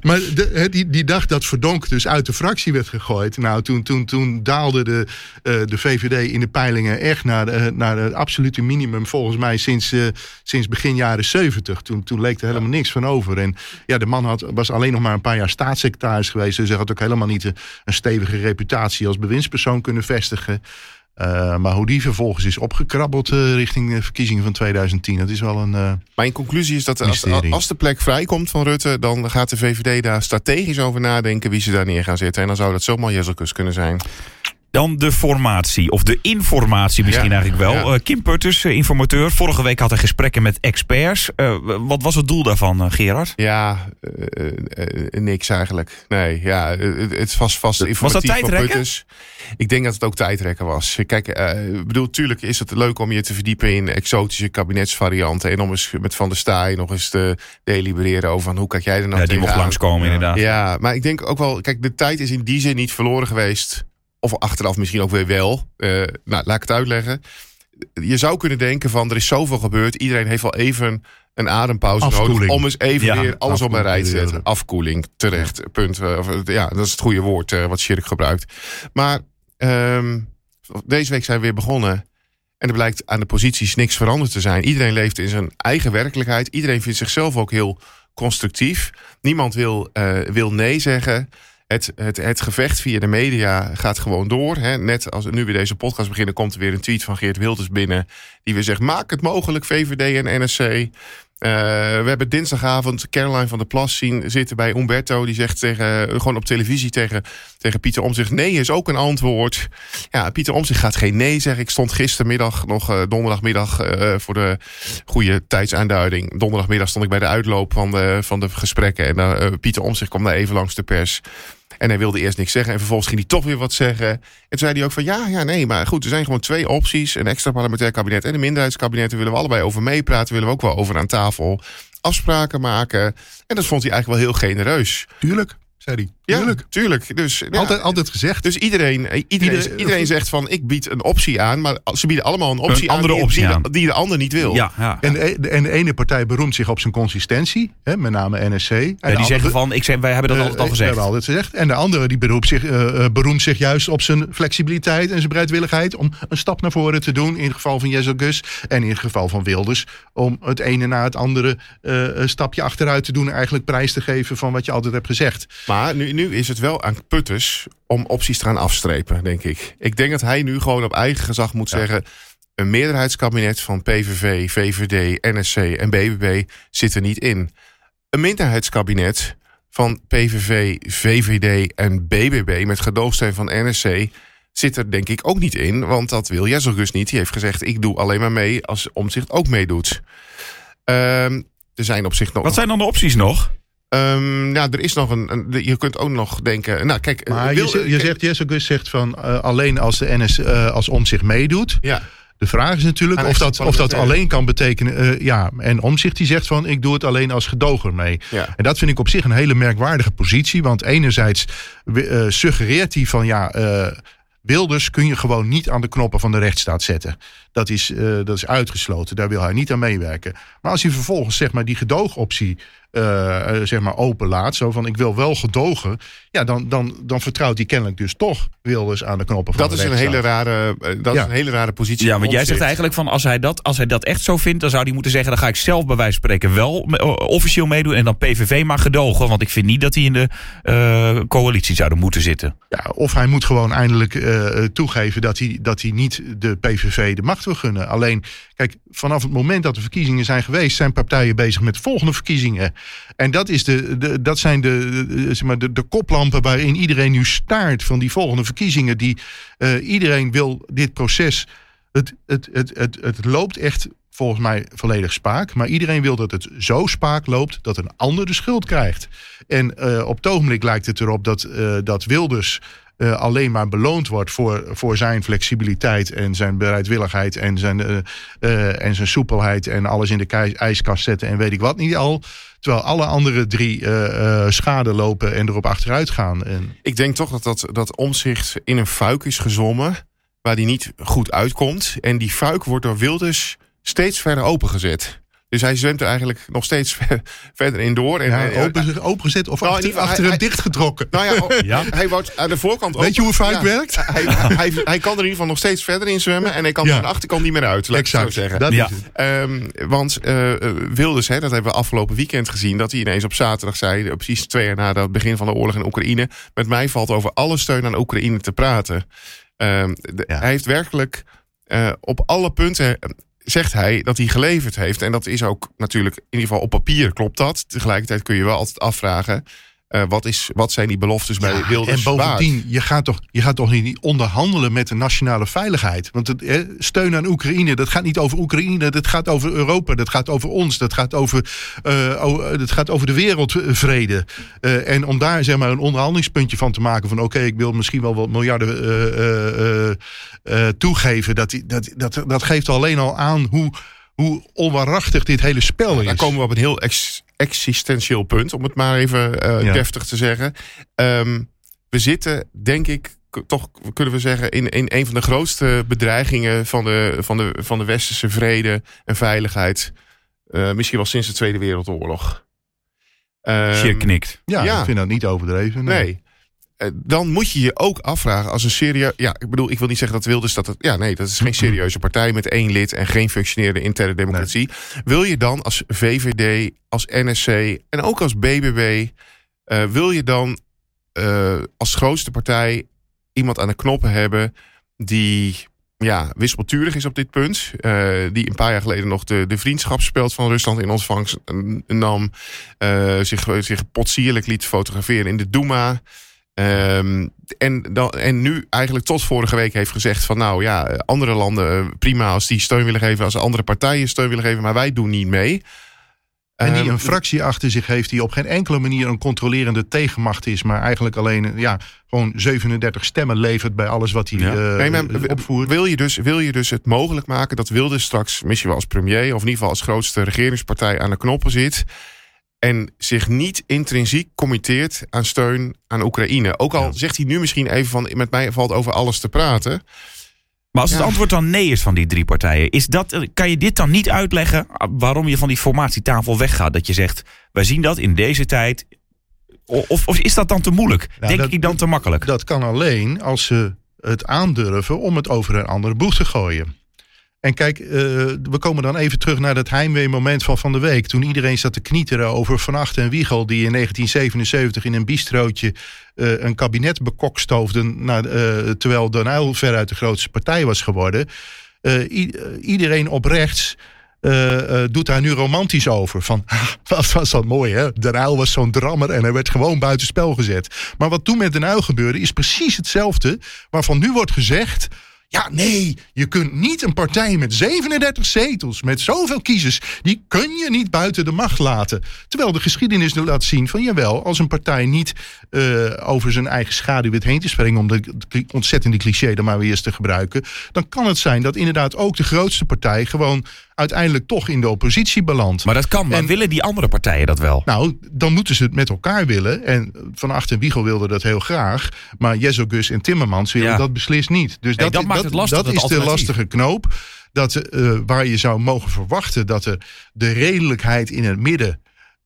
Maar de, hè, die, die dag dat Verdonk dus uit de fractie werd gegooid. Nou, toen, toen, toen daalde de, eh, de VVD in de peilingen echt naar, de, naar het absolute minimum. Volgens mij sinds, eh, sinds begin jaren 70. Toen, toen leek er helemaal niks van over. En ja, de man had, was alleen nog maar een paar jaar staatssecretaris geweest. Dus hij had ook helemaal niet een, een stevige reputatie als bewindspersoon kunnen vestigen. Eh, maar hoe die vervolgens is opgekrabbeld eh, richting de verkiezingen van 2010, dat is wel een. eh, Mijn conclusie is dat als, als de plek vrijkomt van Rutte, dan gaat de VVD daar strategisch over nadenken wie ze daar neer gaan zetten. En dan zou dat zomaar Jezelkus kunnen zijn. Dan de formatie, of de informatie misschien Ja, eigenlijk wel. ja. Eh, Kim Putters, eh, informateur. Vorige week had hij gesprekken met experts. Eh, wat was het doel daarvan, Gerard? Ja, niks eigenlijk. Nee, ja, het, was vast dat informatief van tijdrekken? Putters. Ik denk dat het ook tijdrekken was. Kijk, ik bedoel, tuurlijk is het leuk om je te verdiepen in exotische kabinetsvarianten. En om eens met Van der Staaij nog eens te delibereren over van hoe kijk jij er nou Ja, die mocht langskomen inderdaad. Ja, maar ik denk ook wel, kijk, de tijd is in die zin niet verloren geweest. Of achteraf misschien ook weer wel. Eh, nou, laat ik het uitleggen. Je zou kunnen denken van, er is zoveel gebeurd. Iedereen heeft wel even een adempauze nodig. Afkoeling. Om eens even Ja, weer alles op een rij te zetten. Afkoeling, terecht. Punt. Eh, of, ja, dat is het goede woord eh, wat Shirk gebruikt. Maar ehm, deze week zijn we weer begonnen. En er blijkt aan de posities niks veranderd te zijn. Iedereen leeft in zijn eigen werkelijkheid. Iedereen vindt zichzelf ook heel constructief. Niemand wil, wil nee zeggen. Het, het, het gevecht via de media gaat gewoon door. Hè. Net als nu weer deze podcast beginnen, komt er weer een tweet van Geert Wilders binnen. Die weer zegt: maak het mogelijk, VVD en NSC. Eh, we hebben dinsdagavond Caroline van der Plas zien zitten bij Umberto. Die zegt tegen, gewoon op televisie tegen, tegen Pieter Omtzigt... nee is ook een antwoord. Ja, Pieter Omtzigt gaat geen nee zeggen. Ik stond gistermiddag, nog eh, donderdagmiddag... eh, voor de goede tijdsaanduiding. Donderdagmiddag stond ik bij de uitloop van de, van de gesprekken. En eh, Pieter Omtzigt kwam daar even langs de pers... En hij wilde eerst niks zeggen. En vervolgens ging hij toch weer wat zeggen. En toen zei hij ook van ja, ja, nee. Maar goed, er zijn gewoon twee opties. Een extra parlementair kabinet en een minderheidskabinet. Daar willen we allebei over meepraten. Willen we ook wel over aan tafel afspraken maken. En dat vond hij eigenlijk wel heel genereus. tuurlijk, zei hij. Ja, Tuurlijk. tuurlijk. Dus, ja, Altijd, altijd gezegd. dus iedereen, eh, iedereen, Ieder- iedereen zegt van ik bied een optie aan. Maar ze bieden allemaal een optie Een andere aan, die, optie die, aan. De, die de ander niet wil. Ja, ja. En de, de- en de ene partij beroemt zich op zijn consistentie, hè, met name NSC. En die andere- zeggen van, ik zeg, wij hebben dat Eh, altijd al gezegd. hebben we altijd gezegd. En de andere die beroept zich, eh, beroemt zich juist op zijn flexibiliteit en zijn bereidwilligheid om een stap naar voren te doen. In het geval van Jezel Gus en in het geval van Wilders. Om het ene na het andere eh, een stapje achteruit te doen. En eigenlijk prijs te geven van wat je altijd hebt gezegd. Maar nu, nu is het wel aan Putters om opties te gaan afstrepen, denk ik. Ik denk dat hij nu gewoon op eigen gezag moet zeggen... een meerderheidskabinet van PVV, VVD, NSC en BBB zit er niet in. Een minderheidskabinet van PVV, VVD en BBB... met gedoogsteun van NSC zit er denk ik ook niet in. Want dat wil Jezelgus niet. Die heeft gezegd, ik doe alleen maar mee als Omzicht ook meedoet. Ehm, er zijn op zich nog... Wat zijn dan de opties nog? Ehm, ja, er is nog een, een- Je kunt ook nog denken. Nou, kijk. Maar wil- je, zegt- je zegt, Gus zegt van eh, alleen als de NS eh, als om zich meedoet. Ja, De vraag is natuurlijk of dat, of dat alleen kan betekenen. eh, ja, en Omzicht die zegt van ik doe het alleen als gedoger mee. ja. En dat vind ik op zich een hele merkwaardige positie. Want enerzijds eh, suggereert hij van ja. eh, Wilders kun je gewoon niet aan de knoppen van de rechtsstaat zetten. Dat is, eh, dat is uitgesloten. Daar wil hij niet aan meewerken. Maar als hij vervolgens zeg maar, die gedoogoptie eh, eh, zeg maar open laat. Zo van ik wil wel gedogen. Ja, dan, dan, dan vertrouwt hij kennelijk dus toch Wilders aan de knoppen van Dat de is een hele rare, dat Ja. is een hele rare positie. Ja, want jij zegt eigenlijk van als hij, dat, als hij dat echt zo vindt, dan zou hij moeten zeggen: dan ga ik zelf bij wijze van spreken wel officieel meedoen en dan PVV maar gedogen. Want ik vind niet dat hij in de eh, coalitie zouden moeten zitten. Ja, of hij moet gewoon eindelijk eh, toegeven dat hij, dat hij niet de PVV de macht Alleen, kijk, vanaf het moment dat de verkiezingen zijn geweest, zijn partijen bezig met de volgende verkiezingen. En dat, is de, dat zijn de, zeg maar de, koplampen waarin iedereen nu staart van die volgende verkiezingen. Die, eh, iedereen wil dit proces Het, het, het, het, het loopt echt volgens mij volledig spaak. Maar iedereen wil dat het zo spaak loopt dat een ander de schuld krijgt. En eh, op het ogenblik lijkt het erop dat, eh, dat Wilders eh, alleen maar beloond wordt voor, voor zijn flexibiliteit en zijn bereidwilligheid en zijn, eh, eh, en zijn soepelheid en alles in de ijskast zetten en weet ik wat niet al. Terwijl alle andere drie schade lopen en erop achteruit gaan. En, Ik denk toch dat, dat, dat omzicht in een fuik is gezwommen. Waar die niet goed uitkomt. En die fuik wordt door Wilders steeds verder opengezet. Dus hij zwemt er eigenlijk nog steeds ver- verder in door. En ja, hij- open, opengezet of Nou, achter, hij- hem hij- dichtgetrokken. Nou ja, oh, hij wordt aan de voorkant Weet je hoe open- fuik werkt? Hij, kan er in ieder geval nog steeds verder in zwemmen. En hij kan Ja. aan de achterkant niet meer uit. Laat ik zo zeggen. dat Ja. is het. Ehm, want eh, eh, Wilders, hè, dat hebben we afgelopen weekend gezien... dat hij ineens op zaterdag zei, eh, precies twee jaar na het begin van de oorlog in Oekraïne... met mij valt over alle steun aan Oekraïne te praten. Ehm, de- Ja. Hij heeft werkelijk eh, op alle punten... Zegt hij dat hij geleverd heeft. En dat is ook natuurlijk, in ieder geval op papier klopt dat. Tegelijkertijd kun je wel altijd afvragen. Eh, wat, is, wat zijn die beloftes bij Ja, Wilders en waard? bovendien, je gaat, toch, je gaat toch niet onderhandelen met de nationale veiligheid. Want het, eh, steun aan Oekraïne, dat gaat niet over Oekraïne, dat gaat over Europa, dat gaat over ons, dat gaat over, eh, o- dat gaat over de wereldvrede. Eh, en om daar zeg maar een onderhandelingspuntje van te maken van oké, ik wil misschien wel wat miljarden eh, eh, eh, eh, toegeven, dat, dat, dat, dat geeft alleen al aan hoe, hoe onwaarachtig dit hele spel is. Dan komen we op een heel ex- existentieel punt, om het maar even eh, Ja. deftig te zeggen. Ehm, we zitten, denk ik, toch kunnen we zeggen, in, in een van de grootste bedreigingen van de, van de, van de westerse vrede en veiligheid. eh, misschien wel sinds de Tweede Wereldoorlog. Sjir knikt. ja, ja. ik vind dat niet overdreven. Nee. Dan moet je je ook afvragen als een serieus. Ja, ik bedoel, ik wil niet zeggen dat Wilders dat. Het, ja, nee, dat is geen serieuze partij met één lid en geen functionerende interne democratie. Wil je dan als VVD, als NSC en ook als BBB. eh, wil je dan eh, als grootste partij iemand aan de knoppen hebben die ja, wispelturig is op dit punt. eh, die een paar jaar geleden nog de, de vriendschapsspeld van Rusland in ontvangst eh, nam. eh, zich, zich potsierlijk liet fotograferen in de Duma. Ehm, en, dan, en nu eigenlijk tot vorige week heeft gezegd van nou ja, eh, andere landen eh, prima als die steun willen geven, als andere partijen steun willen geven, maar wij doen niet mee. En die Ehm, een fractie achter zich heeft die op geen enkele manier een controlerende tegenmacht is, maar eigenlijk alleen ja, gewoon 37 stemmen levert bij alles wat hij Ja. eh, Nee, maar w- opvoert. Wil je, dus, wil je dus het mogelijk maken dat Wilders straks misschien wel als premier... of in ieder geval als grootste regeringspartij aan de knoppen zit... en zich niet intrinsiek committeert aan steun aan Oekraïne? Ook al Ja. zegt hij nu misschien even van... met mij valt over alles te praten. Maar als het Ja. antwoord dan nee is van die drie partijen, is dat, kan je dit dan niet uitleggen waarom je van die formatietafel weggaat? Dat je zegt, wij zien dat in deze tijd. Of, of is dat dan te moeilijk? Nou, Denk dat- ik dan te makkelijk? Dat kan alleen als ze het aandurven om het over een andere boeg te gooien. En kijk, eh, we komen dan even terug naar dat heimwee-moment van van de week. Toen iedereen zat te knieteren over Van Acht en Wiegel... die in 1977 in een bistrootje eh, een kabinet bekokstoofden... naar, eh, terwijl Den Uyl veruit de grootste partij was geworden. Iedereen op rechts doet daar nu romantisch over. Van, "Ah, wat was dat mooi hè. Den was zo'n drammer en hij werd gewoon buitenspel gezet. Maar wat toen met Den Uyl gebeurde is precies hetzelfde... waarvan nu wordt gezegd... Ja, nee, je kunt niet een partij met 37 zetels, met zoveel kiezers, die kun je niet buiten de macht laten. Terwijl de geschiedenis laat zien van jawel, als een partij niet eh, over zijn eigen schaduw weet heen te springen, om de de ontzettende cliché er maar weer eens te gebruiken, dan kan het zijn dat inderdaad ook de grootste partij gewoon uiteindelijk toch in de oppositie belandt. Maar dat kan, maar En- willen die andere partijen dat wel? Nou, dan moeten ze het met elkaar willen. En Van Acht en Wiegel wilden dat heel graag. Maar Jezogus en Timmermans willen Ja. dat beslist niet. Dus dat, dat maakt het lastig, dat is de lastige knoop. Dat, eh, waar je zou mogen verwachten dat er de redelijkheid in het midden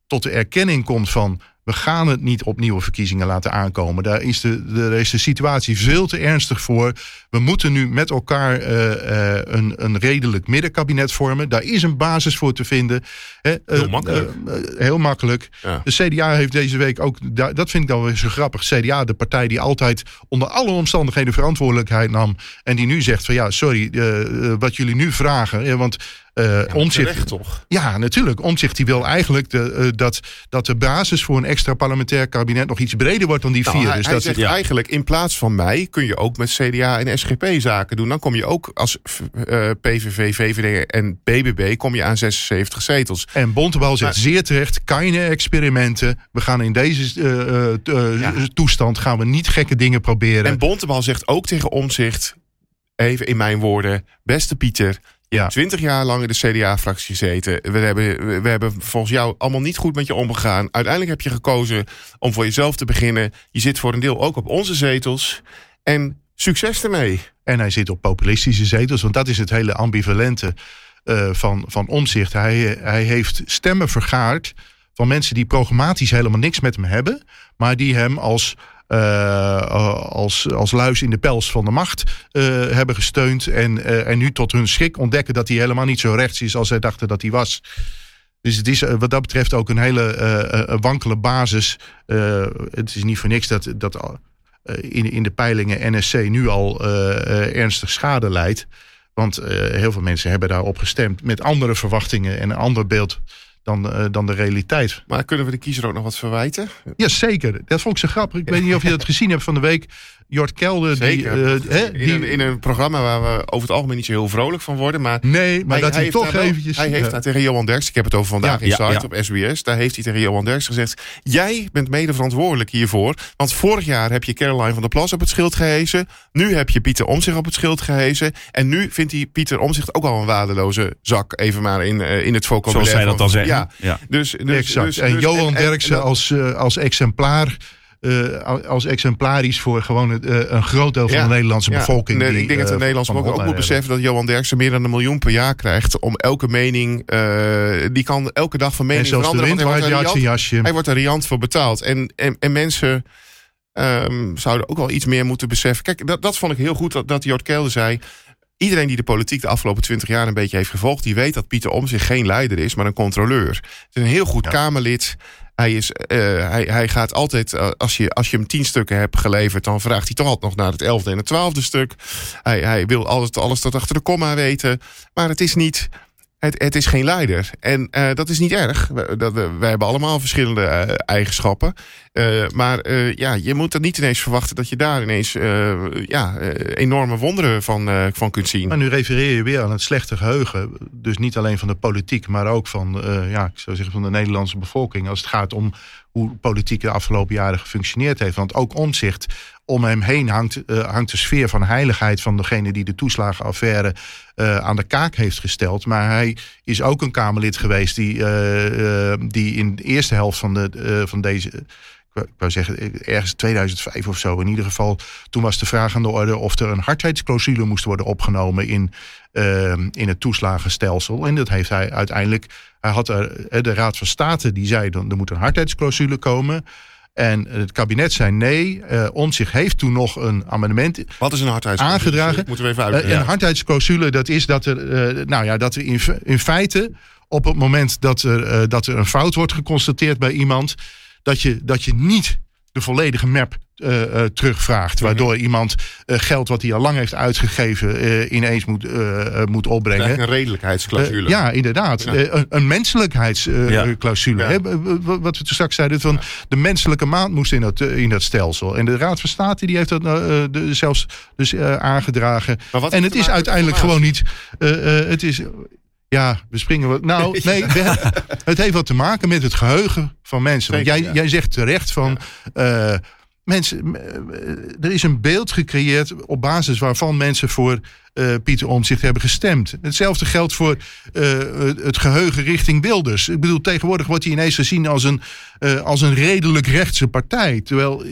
tot de erkenning komt van we gaan het niet op nieuwe verkiezingen laten aankomen. Daar is de, de, daar is de situatie veel te ernstig voor. We moeten nu met elkaar eh, eh, een, een redelijk middenkabinet vormen. Daar is een basis voor te vinden. Eh, Heel makkelijk. heel makkelijk. Ja. De CDA heeft deze week ook, da- dat vind ik dan weer zo grappig. CDA, de partij die altijd onder alle omstandigheden verantwoordelijkheid nam. En die nu zegt van ja, sorry, wat jullie nu vragen. Want Uh, Omtzigt, terecht, toch? Ja, natuurlijk. Omtzigt die wil eigenlijk de, uh, dat, dat de basis voor een extra parlementair kabinet nog iets breder wordt dan die Nou, vier. hij, dus hij dat zegt ja. eigenlijk, in plaats van mij kun je ook met CDA en SGP zaken doen. Dan kom je ook als eh, PVV, VVD en BBB kom je aan 76 zetels. En Bontebal zegt Maar- zeer terecht, keine experimenten. We gaan in deze eh, eh, t- eh, Ja. toestand gaan we niet gekke dingen proberen. En Bontebal zegt ook tegen Omzicht, even in mijn woorden, beste Pieter, Ja. hebt twintig jaar lang in de CDA-fractie gezeten. We hebben, we- hebben volgens jou allemaal niet goed met je omgegaan. Uiteindelijk heb je gekozen om voor jezelf te beginnen. Je zit voor een deel ook op onze zetels. En succes ermee. En hij zit op populistische zetels, want dat is het hele ambivalente eh, van, van omzicht. Hij, hij heeft stemmen vergaard van mensen die programmatisch helemaal niks met hem hebben, maar die hem als, als, als luis in de pels van de macht eh, hebben gesteund. En, eh, en nu tot hun schrik ontdekken dat hij helemaal niet zo rechts is als zij dachten dat hij was. Dus het is eh, wat dat betreft ook een hele eh, eh, wankele basis. Eh, het is niet voor niks dat, dat eh, in, in de peilingen NSC nu al eh, eh, ernstig schade leidt. Want eh, heel veel mensen hebben daarop gestemd met andere verwachtingen en een ander beeld dan, eh, dan de realiteit. Maar kunnen we de kiezer ook nog wat verwijten? Jazeker, dat vond ik zo grappig. Ik weet niet of je dat gezien hebt van de week. Jort Kelder, Zeker. die, eh, hè, in, die- een, in een programma waar we over het algemeen niet zo heel vrolijk van worden. Maar nee, maar dat hij, heeft toch eventjes... Hij heeft daar tegen Johan Derks, ik heb het over vandaag Ja, in ja, Site ja. op SBS. Daar heeft hij tegen Johan Derks gezegd: Jij bent mede verantwoordelijk hiervoor. Want vorig jaar heb je Caroline van der Plas op het schild gehezen. Nu heb je Pieter Omzicht op het schild gehezen. En nu vindt hij Pieter Omzicht ook al een waardeloze zak. Even maar in, eh, in het vocabulaire. Zoals zij dat dan zeggen. Ja, Ja. dus, dus, exact. dus- en dus- Johan en- Derksen en- als, eh, als exemplaar... eh, als exemplarisch voor gewoon het, eh, een groot deel van Ja, de Nederlandse Ja, bevolking. nee, die, ik denk dat de eh, Nederlandse van bevolking ook moet beseffen dat Johan Derksen meer dan een miljoen per jaar krijgt. Om elke mening, die kan elke dag van En mening zelfs de wind hij wordt riant- jasje. Hij wordt er riant voor betaald. En, en, en mensen ehm, zouden ook wel iets meer moeten beseffen. Kijk, dat, dat vond ik heel goed dat, dat Jort Kelder zei. Iedereen die de politiek de afgelopen twintig jaar een beetje heeft gevolgd... die weet dat Pieter Omtzigt geen leider is, maar een controleur. Het is een heel goed Ja. Kamerlid. Hij, is, eh, hij, hij gaat altijd, eh, als je, als je hem tien stukken hebt geleverd... dan vraagt hij toch altijd nog naar het elfde en het twaalfde stuk. Hij, hij wil alles, alles tot achter de komma weten. Maar het is niet... Het, het is geen leider. En eh, dat is niet erg. Dat, wij hebben allemaal verschillende eh, eigenschappen. Eh, maar ja, je moet er niet ineens verwachten dat je daar ineens ja, enorme wonderen van, van kunt zien. Maar nu refereer je weer aan het slechte geheugen. Dus niet alleen van de politiek, maar ook van, ja, zou zeggen van de Nederlandse bevolking. Als het gaat om hoe politiek de afgelopen jaren gefunctioneerd heeft. Want ook omzicht om hem heen hangt, eh, hangt de sfeer van heiligheid van degene die de toeslagenaffaire eh, aan de kaak heeft gesteld. Maar hij is ook een Kamerlid geweest die, eh, die in de eerste helft van, de, van deze. Ik wou- zeggen, ergens 2005 of zo. In ieder geval, toen was de vraag aan de orde of er een hardheidsclausule moest worden opgenomen in, in het toeslagenstelsel. En dat heeft hij uiteindelijk. Hij had de Raad van State die zei dan er moet een hardheidsclausule komen. En het kabinet zei nee. Uh, Omtzigt heeft toen nog een amendement Wat is een hardheidsclausule? aangedragen. Moeten we even Uh, uitleggen. Een hardheidsclausule, dat is dat er, uh, nou ja, dat er in, in feite op het moment dat er, dat er een fout wordt geconstateerd bij iemand, dat je, dat je niet de volledige map uh, uh, terugvraagt. Waardoor iemand uh, geld wat hij al lang heeft uitgegeven ineens moet, moet opbrengen. Een redelijkheidsclausule. ja, inderdaad. Ja. een, een menselijkheidsclausule. Ja. Wat we straks zeiden, van de menselijke maand moest in dat, in dat stelsel. En de Raad van State die heeft dat de, zelfs dus, aangedragen. En het is uiteindelijk gewoon niet... het is... Ja, we springen wat. Nou, nee, we, het heeft wat te maken met het geheugen van mensen. Want jij, jij zegt terecht van. Mensen, er is een beeld gecreëerd op basis waarvan mensen voor uh, Pieter Omtzigt hebben gestemd. Hetzelfde geldt voor uh, het geheugen richting Wilders. Ik bedoel, tegenwoordig wordt hij ineens gezien als een, uh, als een redelijk rechtse partij. Terwijl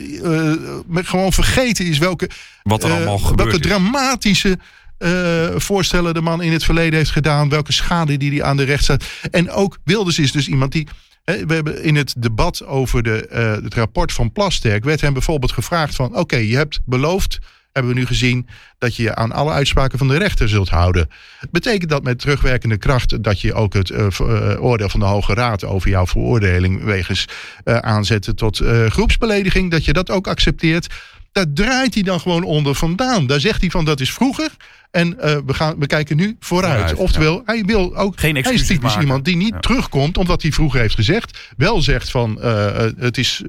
gewoon vergeten is welke, Wat er allemaal gebeurt. welke dramatische uh, voorstellen de man in het verleden heeft gedaan. Welke schade die hij aan de rechtsstaat. En ook Wilders is dus iemand die. We hebben in het debat over de, uh, het rapport van Plasterk. werd hem bijvoorbeeld gevraagd: van oké, je hebt beloofd. Hebben we nu gezien dat je je aan alle uitspraken van de rechter zult houden. Betekent dat met terugwerkende kracht dat je ook het uh, oordeel van de Hoge Raad over jouw veroordeling wegens aanzetten tot groepsbelediging, dat je dat ook accepteert? daar draait hij dan gewoon onder vandaan. Daar zegt hij van dat is vroeger En eh, we, gaan, we kijken nu vooruit. Vooruit, Oftewel, hij wil ook. Geen hij is typisch maken. iemand die niet Ja. terugkomt, omdat hij vroeger heeft gezegd. Wel zegt van eh, eh, het, is,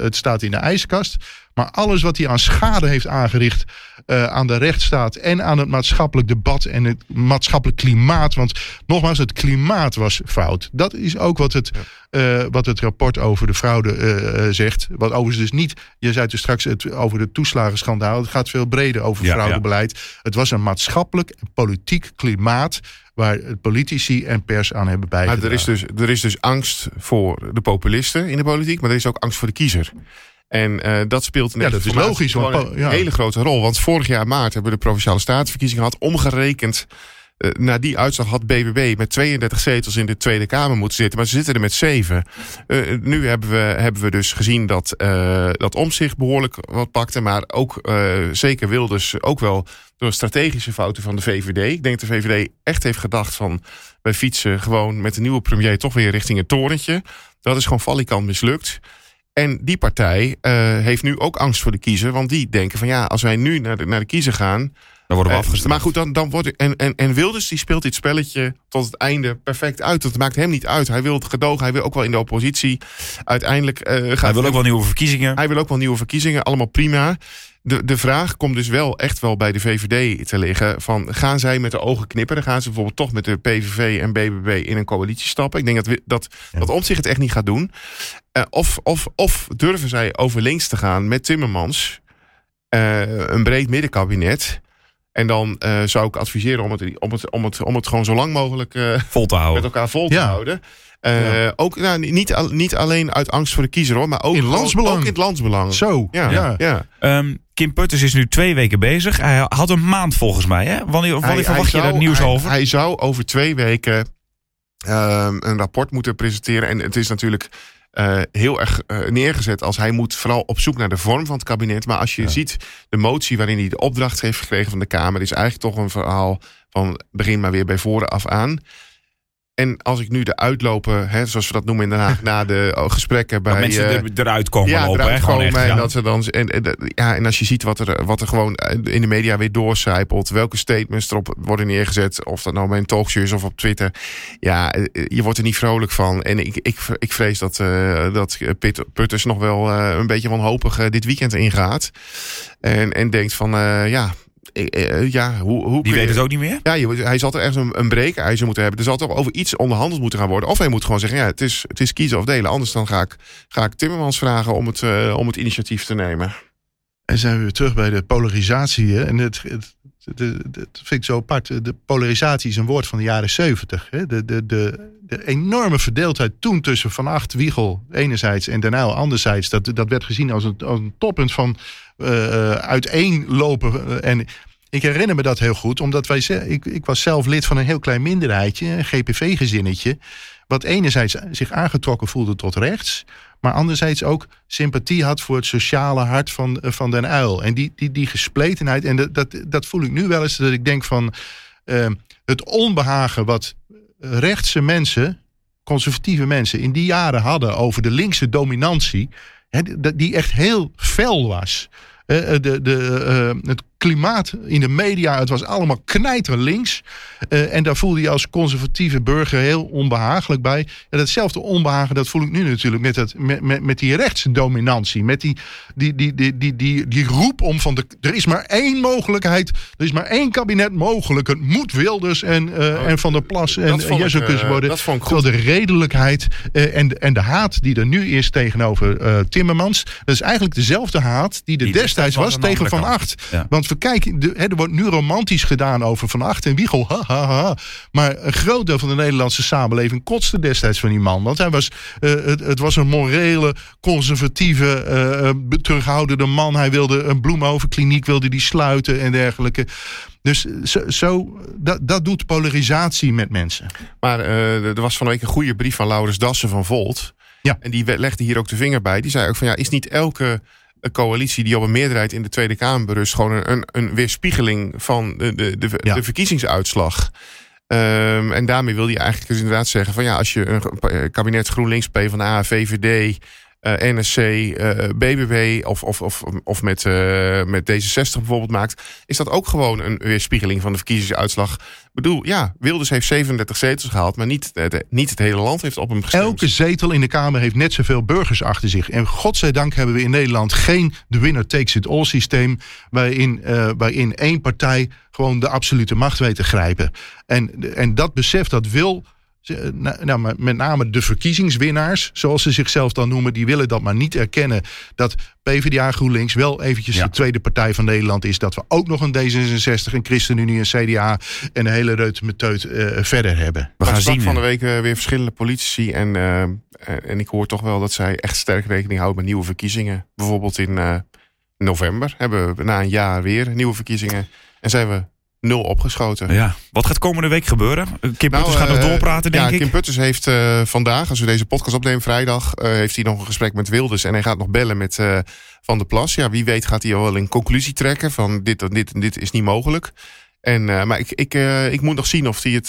het staat in de ijskast. Maar alles wat hij aan schade heeft aangericht eh, aan de rechtsstaat en aan het maatschappelijk debat en het maatschappelijk klimaat. Want nogmaals, het klimaat was fout. Dat is ook wat het, eh, wat het rapport over de fraude eh, zegt. Wat overigens dus niet, je zei dus straks het, over de toeslagenschandaal. Het gaat veel breder over Ja, fraudebeleid. Het was een maatschappelijk en politiek klimaat waar politici en pers aan hebben Maar bijgedragen. er is, dus, er is dus angst voor de populisten in de politiek, maar er is ook angst voor de kiezer. En eh, dat speelt Ja, dat is logisch, want, een ja. hele grote rol. Want vorig jaar maart hebben we de Provinciale Statenverkiezingen gehad. Omgerekend eh, naar die uitslag had BBB met 32 zetels in de Tweede Kamer moeten zitten. Maar ze zitten er met zeven. Eh, nu hebben we, hebben we dus gezien dat, dat Omzicht behoorlijk wat pakte. Maar ook zeker Wilders ook wel door strategische fouten van de VVD. Ik denk dat de VVD echt heeft gedacht van... wij fietsen gewoon met de nieuwe premier toch weer richting het torentje. Dat is gewoon valikant mislukt. En die partij eh, heeft nu ook angst voor de kiezer. Want die denken van ja, als wij nu naar de, naar de kiezer gaan... Dan worden we eh, maar goed, dan, dan wordt... En, en, en Wilders die speelt dit spelletje tot het einde perfect uit. Dat maakt hem niet uit. Hij wil het gedogen. Hij wil ook wel in de oppositie. Uiteindelijk eh, gaat Hij wil ook wel nieuwe verkiezingen. hij wil ook wel nieuwe verkiezingen, allemaal prima. De, de vraag komt dus wel echt wel bij de VVD te liggen. Van, gaan zij met de ogen knipperen? Gaan ze bijvoorbeeld toch met de PVV en BBB in een coalitie stappen? Ik denk dat, we, dat, dat Omtzigt het echt niet gaat doen. Eh, of, of, of durven zij over links te gaan met Timmermans? een breed middenkabinet. En dan eh, zou ik adviseren om het, om, het, om, het, om het gewoon zo lang mogelijk eh, Vol te met houden. elkaar vol te Ja. houden. Eh, Ja. Ook nou, niet, al- niet alleen uit angst voor de kiezer hoor, maar ook, In landsbelang. ook in het landsbelang. Zo, Ja, ja. ja. Ehm, Kim Putters is nu twee weken bezig. Hij had een maand volgens mij. Hè? Wanneer, wanneer verwacht je daar nieuws hij- over? Hij zou over twee weken ehm, een rapport moeten presenteren. En het is natuurlijk eh, heel erg eh, neergezet als hij moet vooral op zoek naar de vorm van het kabinet. Maar als je ziet de motie waarin hij de opdracht heeft gekregen van de Kamer, is eigenlijk toch een verhaal van begin maar weer bij voren af aan. En als ik nu de uitlopen, hè, zoals we dat noemen in Den Haag, na de oh, gesprekken bij... dat mensen eh, er, eruit komen ja, lopen. eruit hè? Gewoon echt, en ja. dat ze dan en, en, ja, en als je ziet wat er, wat er gewoon in de media weer doorcijpelt, welke statements erop worden neergezet, of dat nou bij een talkshow is of op Twitter, ja, eh, je wordt er niet vrolijk van. En ik, ik, ik vrees dat, eh, dat Pit, Putters nog wel eh, een beetje wanhopig eh, dit weekend ingaat. En, en denkt van, eh, ja, eh, eh, ja, hoe, hoe Die weet het ook niet meer. ja, je, hij zal er ergens een, een breekijzer moeten hebben. Er zal toch over iets onderhandeld moeten gaan worden. Of hij moet gewoon zeggen, ja, het is, het is kiezen of delen. Anders dan ga ik, ga ik Timmermans vragen om het, eh, om het initiatief te nemen. En zijn we weer terug bij de polarisatie. Hè? En het, het, het- het vind ik zo apart. De polarisatie is een woord van de jaren zeventig. De, de, de, enorme verdeeldheid toen tussen Van Acht, Wiegel enerzijds en Den Uyl anderzijds. Dat, dat werd gezien als een, als een toppunt van eh, uiteenlopen. En ik herinner me dat heel goed. Omdat wij, ik, ik was zelf lid van een heel klein minderheidje. Een GPV-gezinnetje. Wat enerzijds zich aangetrokken voelde tot rechts. Maar anderzijds ook sympathie had voor het sociale hart van, eh, van Den Uil. En die, die, die gespletenheid. En dat, dat, dat voel ik nu wel eens. Dat ik denk van het onbehagen wat rechtse mensen, conservatieve mensen, in die jaren hadden over de linkse dominantie. Die echt heel fel was. Eh, eh, de, de, eh, het klimaat in de media, het was allemaal knijter links. Eh, en daar voelde je als conservatieve burger heel onbehagelijk bij. En datzelfde onbehagen, dat voel ik nu natuurlijk met, het, met, met, met die rechtsdominantie. Met die, die, die, die, die, die, die roep om van, de, er is maar één mogelijkheid. Er is maar één kabinet mogelijk. Het moet Wilders en, eh, en Van der Plas en Jezus eh, worden. dat vond ik goed. Terwijl de redelijkheid en, de- en de haat die er nu is tegenover Timmermans. Dat is eigenlijk dezelfde haat die er Die destijds was tegen Van. Acht. Ja. Want we kijken, de, hè, er wordt nu romantisch gedaan over Van Acht en Wiegel. Ha, ha, ha. Maar een groot deel van de Nederlandse samenleving kotste destijds van die man. Want hij was, eh, het, het was een morele, conservatieve, eh, eh, terughoudende man. Hij wilde een bloemhovenkliniek wilde die sluiten en dergelijke. Dus zo, zo dat, dat doet polarisatie met mensen. Maar er was van de week een goede brief van Laurens Dassen van Volt. Ja. En die legde hier ook de vinger bij. Die zei ook van ja, is niet elke eh, coalitie die op een meerderheid in de Tweede Kamer berust... gewoon een, een, een weerspiegeling van de, de, de, Ja. de verkiezingsuitslag... Ehm, en daarmee wil hij eigenlijk dus inderdaad zeggen van ja, als je een eh, kabinet GroenLinks, PvdA, VVD eh, NSC, eh, BBW of, of, of, of met, met D66 bijvoorbeeld maakt, is dat ook gewoon een weerspiegeling van de verkiezingsuitslag. Bedoel, ja, Wilders heeft 37 zetels gehaald, maar niet, de, niet het hele land heeft op hem gestemd. Elke zetel in de Kamer heeft net zoveel burgers achter zich. En godzijdank hebben we in Nederland geen de winner takes it all systeem, waarin, uh, waarin één partij gewoon de absolute macht weet te grijpen. En, en dat besef dat wil nou, met name de verkiezingswinnaars, zoals ze zichzelf dan noemen, die willen dat maar niet erkennen dat PvdA GroenLinks wel eventjes de tweede partij van Nederland is. Dat we ook nog een D66, een ChristenUnie, een CDA en een hele reut met uh, verder hebben. We gaan zien van de week uh, weer verschillende politici en, uh, en ik hoor toch wel dat zij echt sterk rekening houden met nieuwe verkiezingen. Bijvoorbeeld in november hebben we na een jaar weer nieuwe verkiezingen en zijn we nul opgeschoten. Ja. Wat gaat komende week gebeuren? Kim nou, Putters gaat nog doorpraten, denk ja, ik. Kim Putters heeft uh, vandaag, als we deze podcast opnemen vrijdag... Heeft hij nog een gesprek met Wilders. En hij gaat nog bellen met Van der Plas. Ja, wie weet gaat hij al wel een conclusie trekken van dit, dit, dit is niet mogelijk. En, maar ik, ik, ik moet nog zien of hij het.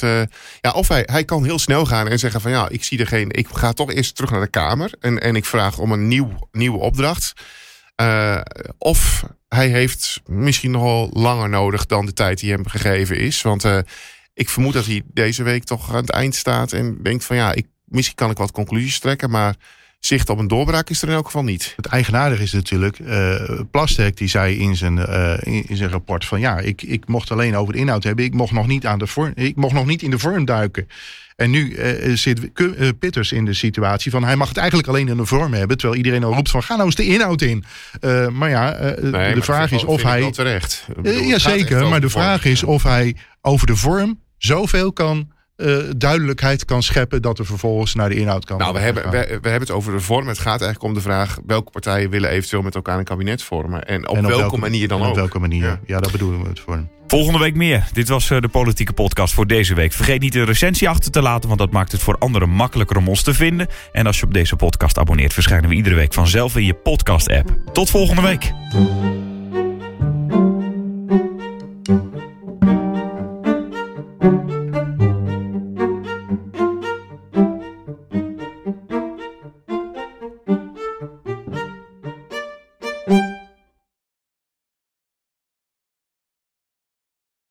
ja, of hij, hij kan heel snel gaan en zeggen: van ja, ik zie er geen. Ik ga toch eerst terug naar de Kamer. En, en ik vraag om een nieuw, nieuwe opdracht. Of hij heeft misschien nogal langer nodig dan de tijd die hem gegeven is. Want uh, ik vermoed dat hij deze week toch aan het eind staat en denkt van ja, ik, misschien kan ik wat conclusies trekken, maar zicht op een doorbraak is er in elk geval niet. Het eigenaardige is natuurlijk, uh, Plastek die zei in zijn, uh, in, in, zijn rapport van ja, ik, ik mocht alleen over de inhoud hebben, ik mocht nog niet, aan de vorm, ik mocht nog niet in de vorm duiken. En nu uh, zit Pitters in de situatie van hij mag het eigenlijk alleen in de vorm hebben. Terwijl iedereen al roept van ga nou eens de inhoud in. Maar ja, nee, de vraag is of hij. terecht. ja, zeker. Maar de vraag is of hij over de vorm zoveel kan uh, duidelijkheid kan scheppen dat er vervolgens naar de inhoud kan. Nou, we hebben, we, we, hebben het over de vorm. Het gaat eigenlijk om de vraag welke partijen willen eventueel met elkaar een kabinet vormen. En op, welke, manier dan ook. Op welke manier, ja. ja, dat bedoelen we het voor. Volgende week meer. Dit was eh, de politieke podcast voor deze week. Vergeet niet de recensie achter te laten, want dat maakt het voor anderen makkelijker om ons te vinden. En als je op deze podcast abonneert, verschijnen we iedere week vanzelf in je podcast-app. Tot volgende week.